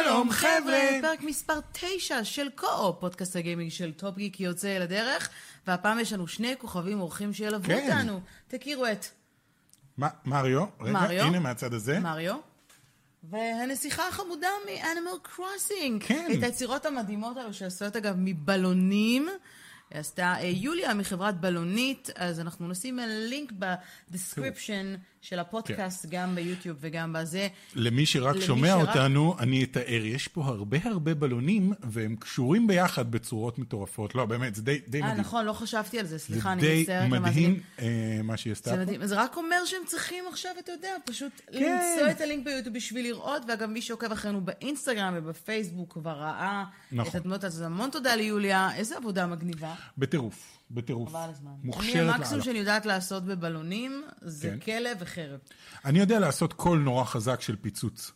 שלום חבר'ה! פרק מספר 9 של קו-אופ, פודקאסט הגיימינג של טופ גיק יוצא לדרך, והפעם יש לנו שני כוכבים אורחים שילוו כן. אותנו. תכירו את מה- מריו, רגע, מריו. הנה מהצד הזה. מריו. והנסיכה החמודה מ-Animal Crossing. כן. את היצירות המדהימות האלו שעשויות אגב מבלונים. עשתה אה, יוליה מחברת בלונית, אז אנחנו נשים לינק ב description של הפודקאסט, גם ביוטיוב וגם בזה. למי שרק למי שומע שרק- אותנו, אני אתאר, יש פה הרבה הרבה בלונים, והם קשורים ביחד בצורות מטורפות. לא, באמת, זה די די אה, מדהים. נכון, לא חשבתי על זה, זה סליחה, אני די מצטערת. מדהים למאזינים. אה, מה שהיא עשתה זה פה. מדהים, זה רק אומר שהם צריכים עכשיו, אתה יודע, פשוט כן. למצוא את הלינק ביוטיוב בשביל לראות, ואגב, מי שעוקב אחרינו באינסטגרם ובפייסבוק כבר ראה נכון. את הדמות הזאת. אז המון תודה ליוליה, איזה עבודה מגניבה. בטירוף, בטירוף. חבל על הזמן. אני, מוכשרת המקסימום לאללה. שאני יודעת לעשות בבלונים, זה כן. כלב וחרב. אני יודע לעשות קול נורא חזק של פיצוץ.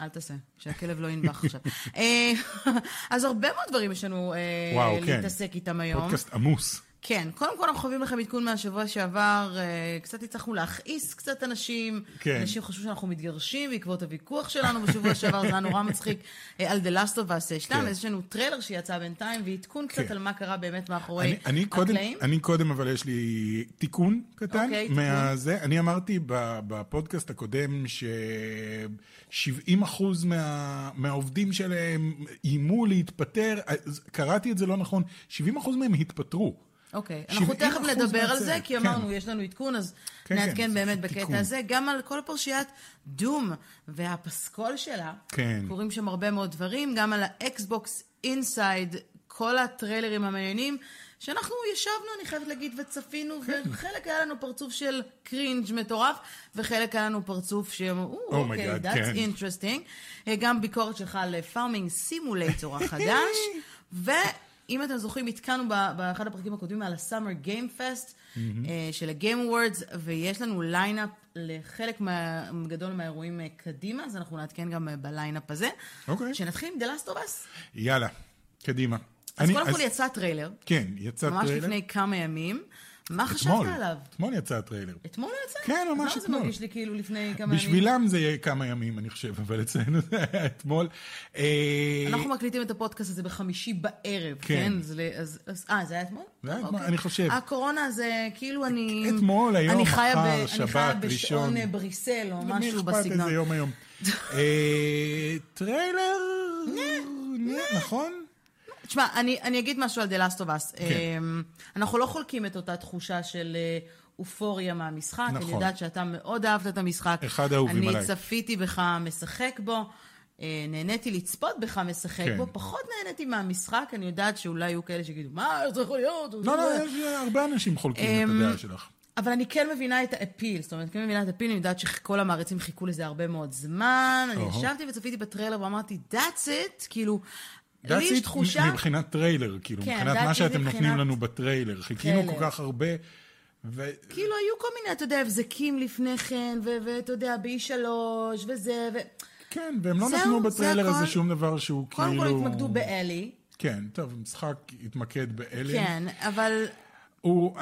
אל תעשה, שהכלב לא ינבח עכשיו. אה, אז הרבה מאוד דברים יש לנו אה, כן. להתעסק איתם היום. פודקאסט עמוס. כן, קודם כל אנחנו חייבים לכם עדכון מהשבוע שעבר, אה, קצת הצלחנו להכעיס קצת אנשים, כן. אנשים חשבו שאנחנו מתגרשים בעקבות הוויכוח שלנו בשבוע שעבר, זה היה נורא מצחיק, אה, על The Last of Us 2, כן. אז יש לנו טריילר שיצא בינתיים, ועדכון קצת כן. על מה קרה באמת מאחורי הקלעים. אני קודם, אבל יש לי תיקון קטן. אוקיי, תיקון. מהזה, אני אמרתי בפודקאסט הקודם ש-70% מה, מהעובדים שלהם איימו להתפטר, אז קראתי את זה לא נכון, 70% מהם התפטרו. אוקיי, אנחנו תכף 70% נדבר על זה, כי כן. אמרנו, יש לנו עדכון, אז כן, כן, נעדכן זה באמת תיקון. בקטע הזה, גם על כל פרשיית Doom והפסקול שלה. כן. קורים שם הרבה מאוד דברים, גם על ה Xbox Inside, כל הטריילרים המעניינים, שאנחנו ישבנו, אני חייבת להגיד, וצפינו, כן. וחלק היה לנו פרצוף של cringe מטורף, וחלק היה לנו פרצוף שאמרו, Oh okay, that's כן. interesting. גם ביקורת שלך על Farming Simulator החדש, ואם אתם זוכרים, התקנו באחד הפרקים הקודמים על ה-Summer Game Fest אה, של ה-Game Awards, ויש לנו lineup לחלק מה- גדול מהאירועים אה, קדימה, אז אנחנו נעדכן גם אה, ב lineup הזה. אוקיי. שנתחיל עם The Last of Us. יאללה, קדימה. אז אני- קודם כל יצא טריילר, כן, יצא ממש טריילר. לפני כמה ימים. מה חשבת אתמול, עליו? אתמול יצא הטריילר. אתמול הוא יצא? כן, ממש אז למה אתמול. זה מרגיש לי כאילו לפני כמה ימים? בשבילם זה יהיה כמה ימים, אני חושב, אבל אצלנו זה היה אתמול. אה, אנחנו מקליטים את הפודקאסט הזה בחמישי בערב, כן. כן? אה, זה היה אתמול? זה היה אתמול, אוקיי. אני חושב. הקורונה זה כאילו אני... אתמול, היום, אני מחר, ב- אני שבת, חיה ראשון. בשעון אה, בריסל או למי משהו אכפת בסגנון. איזה יום היום. אה, טריילר, נכון? תשמע, אני, אני אגיד משהו על The Last of Us. כן. אמ, אנחנו לא חולקים את אותה תחושה של אה, אופוריה מהמשחק. נכון. אני יודעת שאתה מאוד אהבת את המשחק. אחד האהובים אני עליי. צפיתי בך משחק בו. אה, נהניתי לצפות בך משחק כן. בו, פחות נהניתי מהמשחק, אני יודעת שאולי יהיו כאלה שיגידו, מה, איך זה יכול להיות? לא, לא, יש הרבה אנשים חולקים את אמ, הדעה שלך. אבל אני כן מבינה את appeal ה, זאת אומרת, כן מבינה את appeal ה, אני יודעת שכל המעריצים חיכו לזה הרבה מאוד זמן, אני. ישבתי וצפיתי בטריילר ואמרתי, that's it, כאילו, לי יש תחושה... מבחינת טריילר, כאילו, כן, מבחינת מה שאתם נותנים מבחינת לנו בטריילר. חיכינו. כל כך הרבה, ו... כאילו היו כל מיני, אתה יודע, הבזקים לפני כן, ואתה יודע, ב-E3 וזה, ו... כן, והם לא נתנו בטריילר הזה הכל. שום דבר שהוא כאילו... קודם כל התמקדו באלי, כן, טוב, המשחק התמקד באלה. כן, אבל הוא...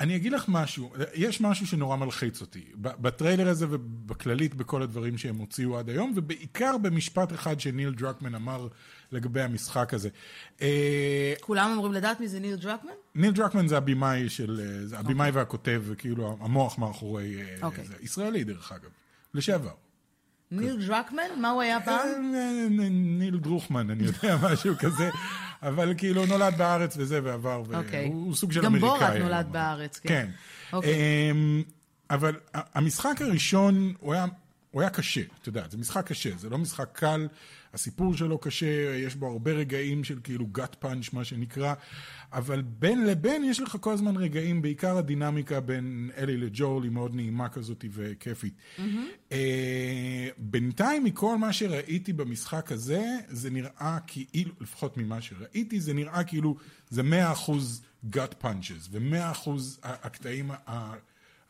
אני אגיד לך משהו, יש משהו שנורא מלחיץ אותי. בטריילר הזה ובכללית בכל הדברים שהם הוציאו עד היום, ובעיקר במשפט אחד שניל דרקמן אמר לגבי המשחק הזה. אה, כולם אמורים לדעת מי זה ניל דרקמן? ניל דרקמן זה הבמאי של... אה, זה הבמאי והכותב, כאילו המוח מאחורי... אה, אוקיי. זה. ישראלי דרך אגב, לשעבר. ניל דרקמן? מה הוא היה פעם? ניל דרוכמן, אני יודע, משהו כזה, אבל כאילו נולד בארץ וזה ועבר, אוקיי. והוא הוא סוג של גם אמריקאי. בורת נולד. בארץ, כן. כן. אוקיי. אמ, אבל המשחק הראשון. הוא היה קשה, אתה יודע, זה משחק קשה, זה לא משחק קל, הסיפור שלו קשה, יש בו הרבה רגעים של כאילו גאט פאנץ', מה שנקרא, אבל בין לבין יש לך כל הזמן רגעים, בעיקר הדינמיקה בין אלי לג'ול היא מאוד נעימה כזאת וכיפית. אה, בינתיים מכל מה שראיתי במשחק הזה, זה נראה כאילו, לפחות ממה שראיתי, זה נראה כאילו זה 100% gut punches, ו-100% הקטעים ה...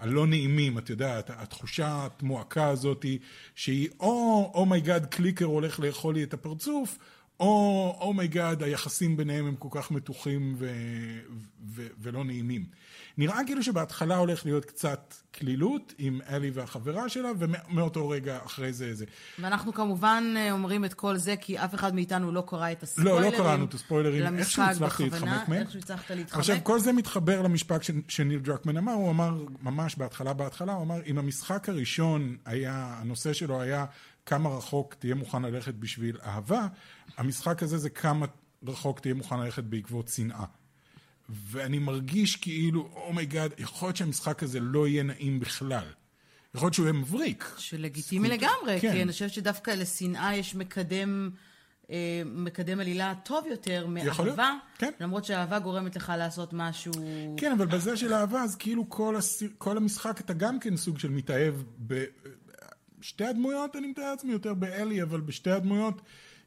הלא נעימים, אתה יודע, הת- התחושה המועקה הזאת, שהיא או oh my god clicker הולך לאכול לי את הפרצוף, או oh my god, היחסים ביניהם הם כל כך מתוחים ו, ו, ולא נעימים. נראה כאילו שבהתחלה הולך להיות קצת קלילות עם אלי והחברה שלה, ומאותו רגע אחרי זה זה. ואנחנו כמובן אה, אומרים את כל זה, כי אף אחד מאיתנו לא קרא את הספוילרים. לא, לא קראנו את הספוילרים, איכשהו הצלחתי להתחמק מהם. איכשהו הצלחת להתחמק. עכשיו, כל זה מתחבר למשפט שניל דרקמן אמר, הוא אמר, ממש בהתחלה, בהתחלה, הוא אמר, אם המשחק הראשון היה, הנושא שלו היה כמה רחוק תהיה מוכן ללכת בשביל אהבה, המשחק הזה זה כמה רחוק תהיה מוכן ללכת בעקבות שנאה. ואני מרגיש כאילו, oh my god, oh יכול להיות שהמשחק הזה לא יהיה נעים בכלל. יכול להיות שהוא יהיה מבריק. שלגיטימי לגמרי, כן. כי אני חושבת שדווקא לשנאה יש מקדם, אה, מקדם עלילה טוב יותר מאהבה, כן. למרות שאהבה גורמת לך לעשות משהו... כן, אבל בזה של אהבה, אז כאילו כל, הסיר, כל המשחק אתה גם כן סוג של מתאהב בשתי הדמויות, אני מתאר לעצמי יותר באלי, אבל בשתי הדמויות.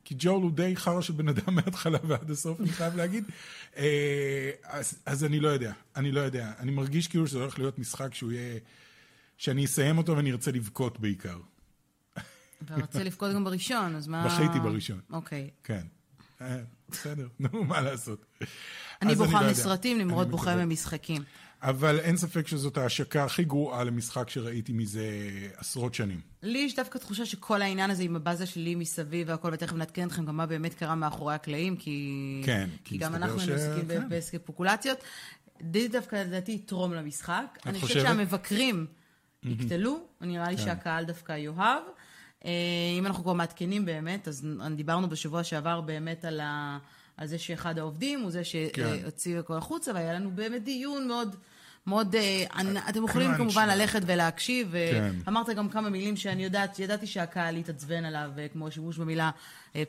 כי ג'ול הוא די חרא של בן אדם מההתחלה ועד הסוף, אני חייב להגיד. אה, אז, אז אני לא יודע, אני לא יודע. אני מרגיש כאילו שזה הולך להיות משחק שהוא יהיה... שאני אסיים אותו ואני ארצה לבכות בעיקר. רוצה לבכות גם בראשון, אז מה... בכיתי בראשון. אוקיי. כן. אה, בסדר, נו, מה לעשות. אני בוכה לא מסרטים, נמרוד בוכה ממשחקים. אבל אין ספק שזאת ההשקה הכי גרועה למשחק שראיתי מזה עשרות שנים. לי יש דווקא תחושה שכל העניין הזה עם הבאזה שלי מסביב והכל, ותכף נעדכן אתכם גם מה באמת קרה מאחורי הקלעים, כי... כן, כי, כי גם אנחנו ש... עוסקים כן. בספקולציות. די דווקא לדעתי יתרום למשחק. אני חושבת שהמבקרים יקטלו, נראה לי כן. שהקהל דווקא יאהב. אה, אם אנחנו כבר מעדכנים באמת, אז דיברנו בשבוע שעבר באמת על, ה... על זה שאחד העובדים הוא זה שהוציא כן. הכל החוצה, והיה לנו באמת דיון מאוד... מאוד, אה, אתם יכולים כמובן ללכת ולהקשיב, ואמרת כן. גם כמה מילים שאני יודעת, ידעתי שהקהל התעצבן עליו, אה, כמו שימוש במילה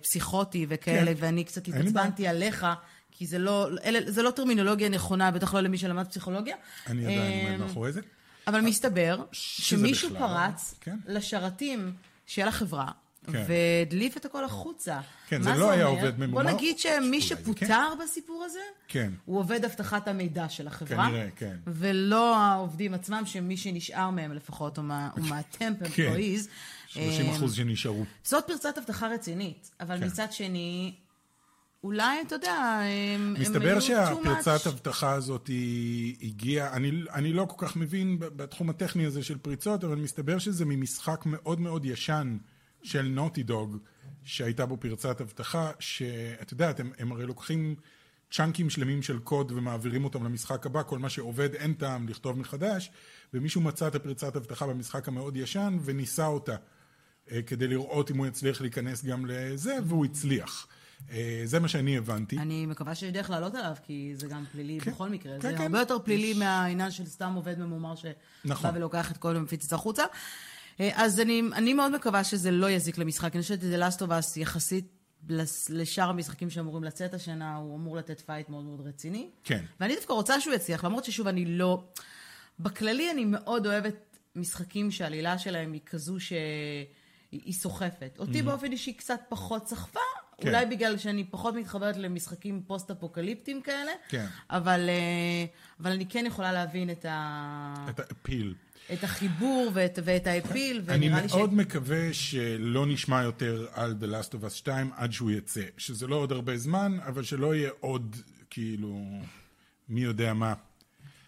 פסיכוטי וכאלה, כן. ואני קצת התעצבנתי עליך, כי זה לא, זה לא טרמינולוגיה נכונה, בטח לא למי שלמד פסיכולוגיה. אני עדיין עומד מאחורי זה. אבל מסתבר שמישהו פרץ כן. לשרתים של החברה, כן. והדליף את הכל החוצה. כן, זה לא היה עובד ממומר. בוא נגיד שמי שפוטר כן? בסיפור הזה, כן. הוא עובד אבטחת המידע של החברה. כנראה, כן. ולא העובדים עצמם, שמי שנשאר מהם לפחות, הוא מהטמפ אמפלואיז. 30 אחוז שנשארו. זאת פרצת אבטחה רצינית, אבל כן. מצד שני, אולי, אתה יודע, הם, מסתבר שהפרצת אבטחה הזאת היא הגיעה, אני, אני לא כל כך מבין בתחום הטכני הזה של פריצות, אבל מסתבר שזה ממשחק מאוד מאוד ישן של נוטי דוג, שהייתה בו פרצת אבטחה, שאתה יודע, הם, הם הרי לוקחים צ'אנקים שלמים של קוד ומעבירים אותם למשחק הבא, כל מה שעובד אין טעם לכתוב מחדש, ומישהו מצא את הפרצת אבטחה במשחק המאוד ישן וניסה אותה אה, כדי לראות אם הוא יצליח להיכנס גם לזה, והוא הצליח. אה, זה מה שאני הבנתי. אני מקווה שיש דרך לעלות עליו, כי זה גם פלילי כן, בכל מקרה. כן, זה כן. הרבה יותר פלילי יש... מהעניין של סתם עובד ממומר שבא נכון. ולוקח את כל זה החוצה. אה, אז אני, אני מאוד מקווה שזה לא יזיק למשחק. אני חושבת שזה Last of Us יחסית לשאר המשחקים שאמורים לצאת השנה, הוא אמור לתת פייט מאוד מאוד רציני. כן. ואני דווקא רוצה שהוא יצליח, למרות ששוב, אני לא... בכללי אני מאוד אוהבת משחקים שהעלילה שלהם היא כזו שהיא סוחפת. אותי mm-hmm. באופן אישי קצת פחות סחפה, כן. אולי בגלל שאני פחות מתחברת למשחקים פוסט-אפוקליפטיים כאלה, כן. אבל, אה, אבל אני כן יכולה להבין את ה... את ה appeal. את החיבור ואת, ואת האפיל, אני מאוד ש... מקווה שלא נשמע יותר על The Last of Us 2 עד שהוא יצא. שזה לא עוד הרבה זמן, אבל שלא יהיה עוד, כאילו, מי יודע מה.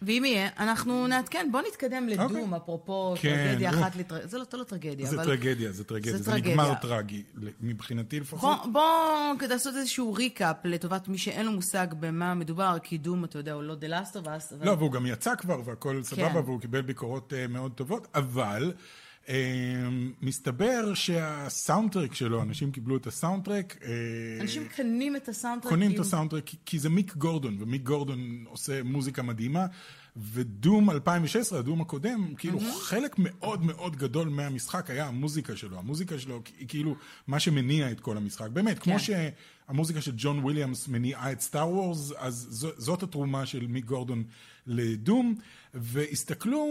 ואם יהיה, אנחנו נעדכן, בוא נתקדם לדום, okay. אפרופו כן, טרגדיה אחת, לטר... זה לא, לא טרגדיה, זה אבל... טרגדיה, זה טרגדיה, זה, זה טרגדיה. נגמר טרגי, מבחינתי לפחות. בוא, בוא לעשות איזשהו ריקאפ לטובת מי שאין לו מושג במה מדובר, כי דום, אתה יודע, הוא לא of Us. אבל... לא, והוא גם יצא כבר, והכל סבבה, כן. והוא קיבל ביקורות uh, מאוד טובות, אבל... Uh, מסתבר שהסאונדטרק שלו, אנשים קיבלו את הסאונדטרק. Uh, אנשים קנים את הסאונדטרק. קונים את הסאונדטרק כי, זה מיק גורדון, ומיק גורדון עושה מוזיקה מדהימה. ודום 2016, הדום הקודם, כאילו mm-hmm. חלק מאוד מאוד גדול מהמשחק היה המוזיקה שלו. המוזיקה שלו היא כאילו מה שמניע את כל המשחק. באמת, כן. כמו שהמוזיקה של ג'ון וויליאמס מניעה את סטאר וורס, אז זאת התרומה של מיק גורדון לדום. והסתכלו,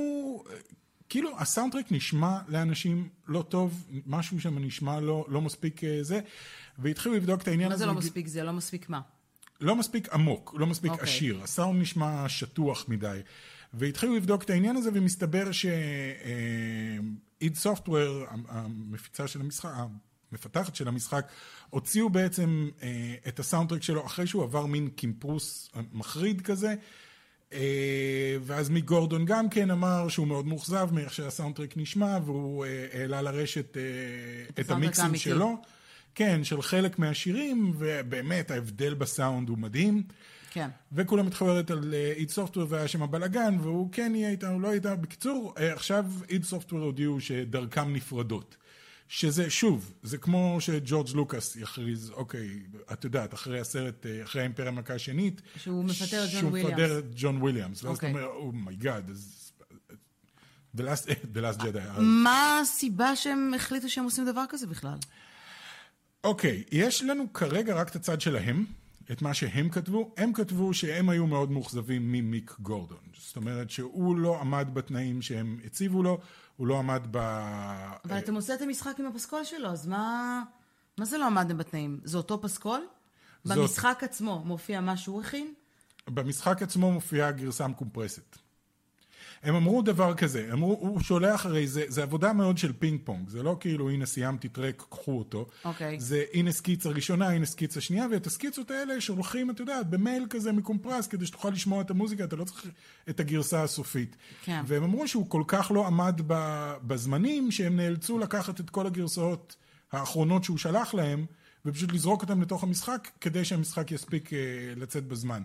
כאילו הסאונדטרק נשמע לאנשים לא טוב, משהו שם נשמע לא, לא מספיק אה, זה, והתחילו לבדוק את העניין הזה. מה זה לא מספיק זה? לא מספיק מה? לא מספיק עמוק, לא מספיק okay. אוקיי. עשיר, הסאונד נשמע שטוח מדי. והתחילו לבדוק את העניין הזה, ומסתבר ש-Id אה, Software, המפיצה של המשחק, המפתחת של המשחק, הוציאו בעצם אה, את הסאונדטרק שלו אחרי שהוא עבר מין קימפרוס מחריד כזה. אה, ואז מיק גורדון גם כן אמר שהוא מאוד מאוכזב מאיך שהסאונדטרק נשמע, והוא אה, העלה לרשת אה, את המיקסים. שלו. כן, של חלק מהשירים, ובאמת ההבדל בסאונד הוא מדהים. כן. וכולם מתחברת על איד סופטוור והיה שם הבלאגן, והוא כן יהיה איתנו, לא איתנו. בקיצור, עכשיו איד סופטוור הודיעו שדרכם נפרדות. שזה, שוב, זה כמו שג'ורג' לוקאס יכריז, אוקיי, את יודעת, אחרי הסרט, אה, אחרי האימפריה המכה השנית, שהוא מפטר את ג'ון שהוא וויליאמס. מפטר את ג'ון וויליאמס. ואז אתה אוקיי. אומר, oh my god, אז... The Last, the last Jedi. מה הסיבה שהם החליטו שהם עושים דבר כזה בכלל? אוקיי, יש לנו כרגע רק את הצד שלהם, את מה שהם כתבו. הם כתבו שהם היו מאוד מאוכזבים ממיק גורדון. זאת אומרת שהוא לא עמד בתנאים שהם הציבו לו, הוא לא עמד ב... אבל אתם עושים משחק עם הפסקול שלו, אז מה... מה זה לא עמדתם בתנאים? זה אותו פסקול? זאת- במשחק עצמו מופיע מה שהוא הכין? במשחק עצמו מופיעה גרסה מקומפרסת. הם אמרו דבר כזה, אמרו, הוא שולח הרי, זה, זה עבודה מאוד של פינג פונג, זה לא כאילו הנה סיימתי טרק, קחו אותו. אוקיי. זה הנה סקיצה ראשונה, הנה סקיצה שנייה, ואת הסקיצות האלה שולחים, את יודעת, במייל כזה מקומפרס, כדי שתוכל לשמוע את המוזיקה, אתה לא צריך את הגרסה הסופית. כן. והם אמרו שהוא כל כך לא עמד בזמנים, שהם נאלצו לקחת את כל הגרסאות האחרונות שהוא שלח להם, ופשוט לזרוק אותם לתוך המשחק, כדי שהמשחק יספיק אה, לצאת בזמן.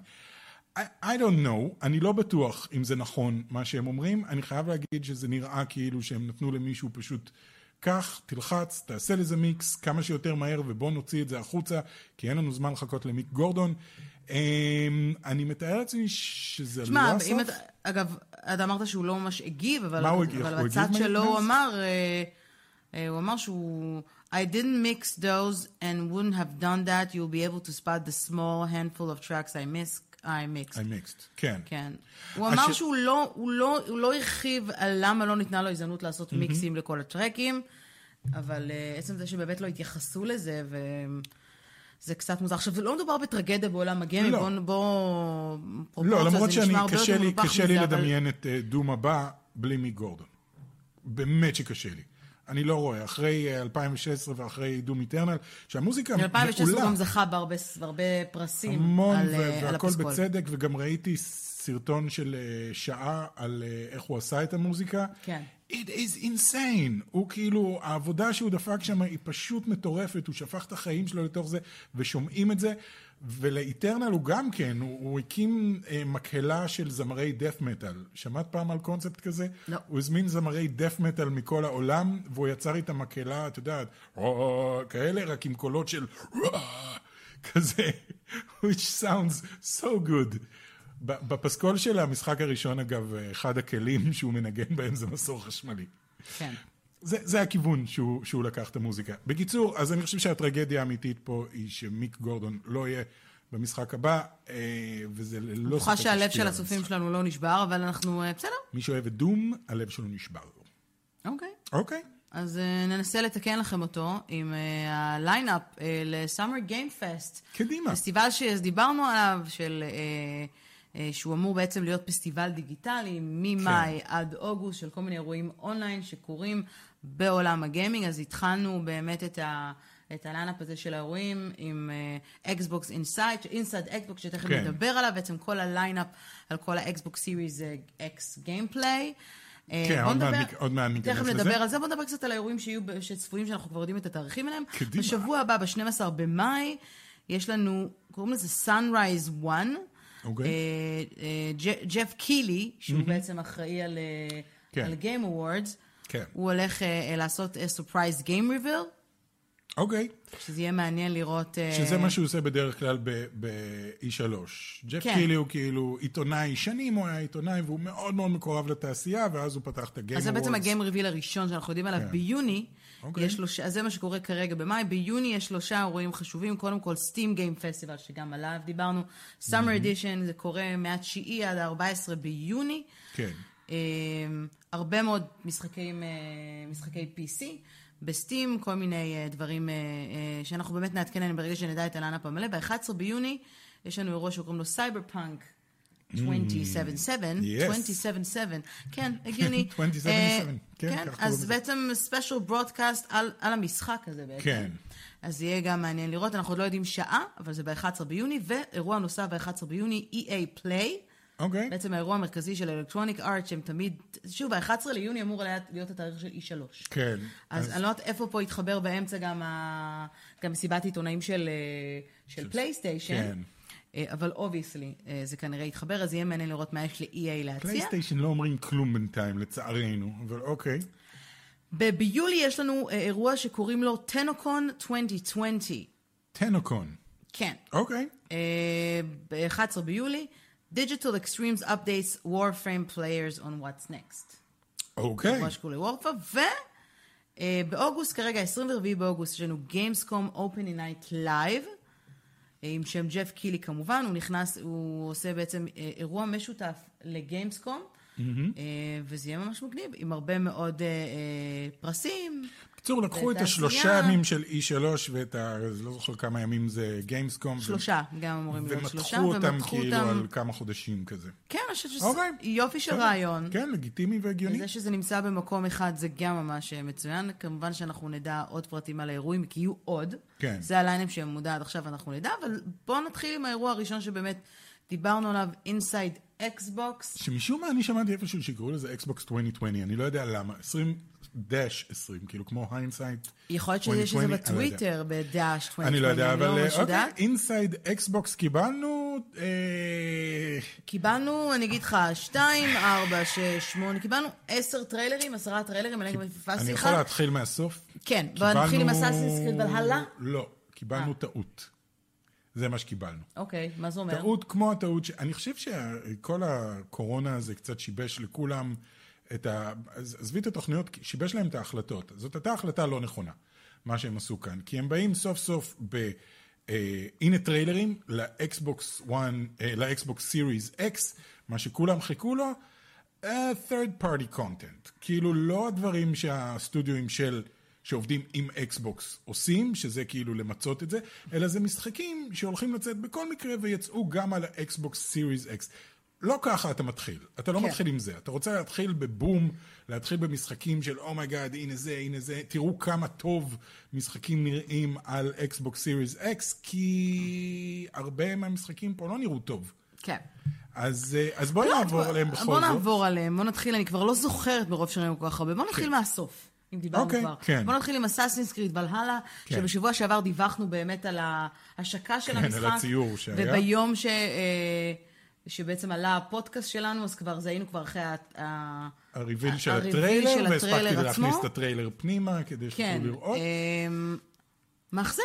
I, I don't know, אני לא בטוח אם זה נכון מה שהם אומרים, אני חייב להגיד שזה נראה כאילו שהם נתנו למישהו פשוט, קח, תלחץ, תעשה לזה מיקס כמה שיותר מהר ובוא נוציא את זה החוצה, כי אין לנו זמן לחכות למיק גורדון. Um, אני מתאר לעצמי שזה לא שמע, הסוף. אתה... אגב, אתה אמרת שהוא לא ממש הגיב, אבל, מה הוא הגיב? אבל הוא הגיב שלו? הוא אמר, אה, אה, הוא אמר שהוא... I didn't mix those and wouldn't have done that. You'll be able to spot the small handful of tracks I missed. I mixed. I mixed, כן. כן. הוא אמר הש- שהוא לא, הוא לא, הוא לא הרחיב על למה לא ניתנה לו הזדמנות לעשות מיקסים לכל הטרקים, אבל אה, עצם זה שבאמת לא התייחסו לזה, וזה קצת מוזר. עכשיו, זה לא מדובר בטרגדיה בעולם הגיימינג, לא. בוא, בוא, לא, למרות זה שאני, קשה לי, קשה לי מזה, אבל- לדמיין את אה, דום הבא בלי מיק גורדון. באמת שקשה לי. אני לא רואה, אחרי אה, 2016 ואחרי דום איטרנל, שהמוזיקה ב-2016 הוא מעולה. גם זכה בהרבה, בהרבה פרסים המון, על, ו- אה, על והכל הפסקול. בצדק, וגם ראיתי סרטון של אה, שעה על אה, איך הוא עשה את המוזיקה. כן. It is insane. הוא כאילו, העבודה שהוא דפק שם היא פשוט מטורפת, הוא שפך את החיים שלו לתוך זה, ושומעים את זה. ולאיטרנל הוא גם כן, הוא, הוא הקים אה, מקהלה של זמרי דף מטאל. שמעת פעם על קונספט כזה? לא. הוא הזמין זמרי דף מטאל מכל העולם, והוא יצר איתם מקהלה, את יודעת, כאלה, רק עם קולות של כזה, which sounds so good. בפסקול של המשחק הראשון, אגב, אחד הכלים שהוא מנגן בהם זה מסור חשמלי. כן. זה, זה הכיוון שהוא, שהוא לקח את המוזיקה. בקיצור, אז אני חושב שהטרגדיה האמיתית פה היא שמיק גורדון לא יהיה במשחק הבא, אה, וזה ללא בטוחה ספק שהלב ישפיע של על הצופים המשחק. שלנו לא נשבר, אבל אנחנו, אה, בסדר, מי שאוהב את דום, הלב שלו נשבר. אוקיי. אוקיי. אז uh, ננסה לתקן לכם אותו עם uh, ה line-up uh, Game Fest. קדימה. פסטיבל שדיברנו עליו, של, uh, uh, שהוא אמור בעצם להיות פסטיבל דיגיטלי ממאי כן. עד אוגוסט, של כל מיני אירועים אונליין שקורים בעולם הגיימינג. אז התחלנו באמת את ה... את ה line-up הזה של האירועים עם Xbox Inside, Inside Xbox שתכף כן. נדבר עליו, בעצם כל ה line-up על כל ה Xbox Series X gameplay. כן, עוד מעט- עוד מעט ניכנס תכף לזה. נדבר על זה, בוא נדבר קצת על האירועים שיהיו, שצפויים, שאנחנו כבר יודעים את התאריכים עליהם. קדימה. בשבוע הבא, ב-12 במאי, יש לנו, קוראים לזה Summer Rise One. אוקיי. אה, אה, ג'ף קילי, שהוא בעצם אחראי על, אה, כן. על Game Awards, כן. הוא הולך אה, לעשות אה, surprise game reveal, אוקיי. שזה יהיה מעניין לראות... אה, שזה מה שהוא עושה בדרך כלל ב-E3. ג'ף כן. קילי הוא כאילו עיתונאי, שנים הוא היה עיתונאי, והוא מאוד מאוד מקורב לתעשייה, ואז הוא פתח את הגיים אז זה בעצם. הגיים ריביל הראשון שאנחנו יודעים עליו כן. ביוני. אוקיי. יש שלושה, אז זה מה שקורה כרגע במאי. ביוני יש שלושה אירועים חשובים. קודם כל, סטים גיים פסטיבל, שגם עליו דיברנו. סאמר אדישן, זה קורה מה-9 עד ה-14 ביוני. כן. אה, הרבה מאוד משחקים, אה, משחקי PC. בסטים, כל מיני אה, דברים אה, אה, שאנחנו באמת נעדכן עליהם ברגע שנדע את הלאנאפ המלא. ב-11 ביוני יש לנו אירוע שקוראים לו סייבר פאנק 277, Yes. 277, כן, הגיוני. 277, אה, כן, כן, אז. בעצם ספיישל ברודקאסט על המשחק הזה בעצם. כן. אז יהיה גם מעניין לראות, אנחנו עוד לא יודעים שעה, אבל זה ב-11 ביוני, ואירוע נוסף ב-11 ביוני, EA Play. אוקיי. בעצם האירוע המרכזי של Electronic Arts, שהם תמיד, שוב, ה-11 ליוני אמור היה להיות התאריך של E3. כן. אז אני לא יודעת איפה פה התחבר באמצע גם, ה... גם מסיבת עיתונאים של, אה, של פלייסטיישן. כן. אה, אבל obviously זה כנראה יתחבר, אז יהיה מעניין לראות מה יש ל-EA להציע. פלייסטיישן לא אומרים כלום בינתיים, לצערנו, אבל אוקיי. ביולי יש לנו אה, אירוע שקוראים לו TennoCon 2020. TennoCon. כן. אוקיי. ב-11 ביולי, Digital Extremes Updates Warframe Players on What's Next. אוקיי. אירוע שקוראים וורפה, ובאוגוסט, כרגע, 24 באוגוסט, יש לנו Gamescom Open Night Live, אה, עם שם ג'ף קילי כמובן, הוא נכנס, הוא עושה בעצם אה, אירוע משותף לגיימסקום, אה, וזה יהיה ממש מגניב, עם הרבה מאוד פרסים. בקיצור, לקחו את. השלושה ימים של E3 ואת ה... לא זוכר כמה ימים זה Gamescom. שלושה, גם אמורים להיות שלושה, ומתחו אותם כאילו אותם- על כמה חודשים כזה. כן, אני חושבת שזה אוקיי. יופי של בסדר. רעיון. כן, לגיטימי והגיוני. וזה שזה נמצא במקום אחד זה גם ממש מצוין. כמובן שאנחנו נדע עוד פרטים על האירועים, כי יהיו עוד. כן. זה ה line-up שמודע עד עכשיו, אנחנו נדע, אבל בואו נתחיל עם האירוע הראשון שבאמת דיברנו עליו, Inside Xbox. שמשום מה אני שמעתי איפשהו שיקראו לזה Xbox 2020, אני לא יודע למה. 20 דש 20, כאילו כמו hindsight. יכול להיות שיש את זה 2020, אני לא יודע. בטוויטר, בדאש 2020. אני לא יודע, אבל ממש אה, אוקיי. Inside אקסבוקס קיבלנו, אה, קיבלנו, אני אגיד לך, 2, 4, 6, 8, קיבלנו 10 טריילרים, 10 טריילרים, אני גם פספסתי אני לך. יכול להתחיל מהסוף? כן, בוא נתחיל עם Assassin's Creed Valhalla. לא, קיבלנו טעות. זה מה שקיבלנו. אוקיי, מה זה אומר? טעות כמו הטעות, ש... אני חושב שכל הקורונה הזה קצת שיבש לכולם את ה... עזבי את התוכניות, שיבש להם את ההחלטות. זאת הייתה החלטה לא נכונה, מה שהם עשו כאן. כי הם באים סוף סוף ב... אה, הנה טריילרים לאקסבוקס 1, אה, לאקסבוקס Series X, מה שכולם חיכו לו, אה, third party content. כאילו לא הדברים שהסטודיואים של... שעובדים עם אקסבוקס עושים, שזה כאילו למצות את זה, אלא זה משחקים שהולכים לצאת בכל מקרה ויצאו גם על האקסבוקס Series X. לא ככה אתה מתחיל, אתה לא כן. מתחיל עם זה, אתה רוצה להתחיל בבום, להתחיל במשחקים של oh my god, הנה זה, הנה זה, תראו כמה טוב משחקים נראים על אקסבוקס Series X, כי הרבה מהמשחקים פה לא נראו טוב. כן. אז, אה, אז בואי נעבור עליהם בכל בוא זאת. נעבור עליהם, בוא נתחיל, אני כבר לא זוכרת מרוב שראינו כל כך הרבה. בוא נתחיל מהסוף, אם דיברנו אוקיי, כבר. כן. בוא נתחיל עם Assassin's Creed Valhalla, כן. שבשבוע שעבר דיווחנו באמת על ההשקה של כן, על המשחק. הציור שהיה. וביום ש... אה, שבעצם עלה הפודקאסט שלנו, אז כבר זה היינו כבר אחרי ה-. ה reveal של הטריילר, של והספקתי להכניס. את הטריילר פנימה כדי כן. שתוכלו לראות. אמ, מאכזב.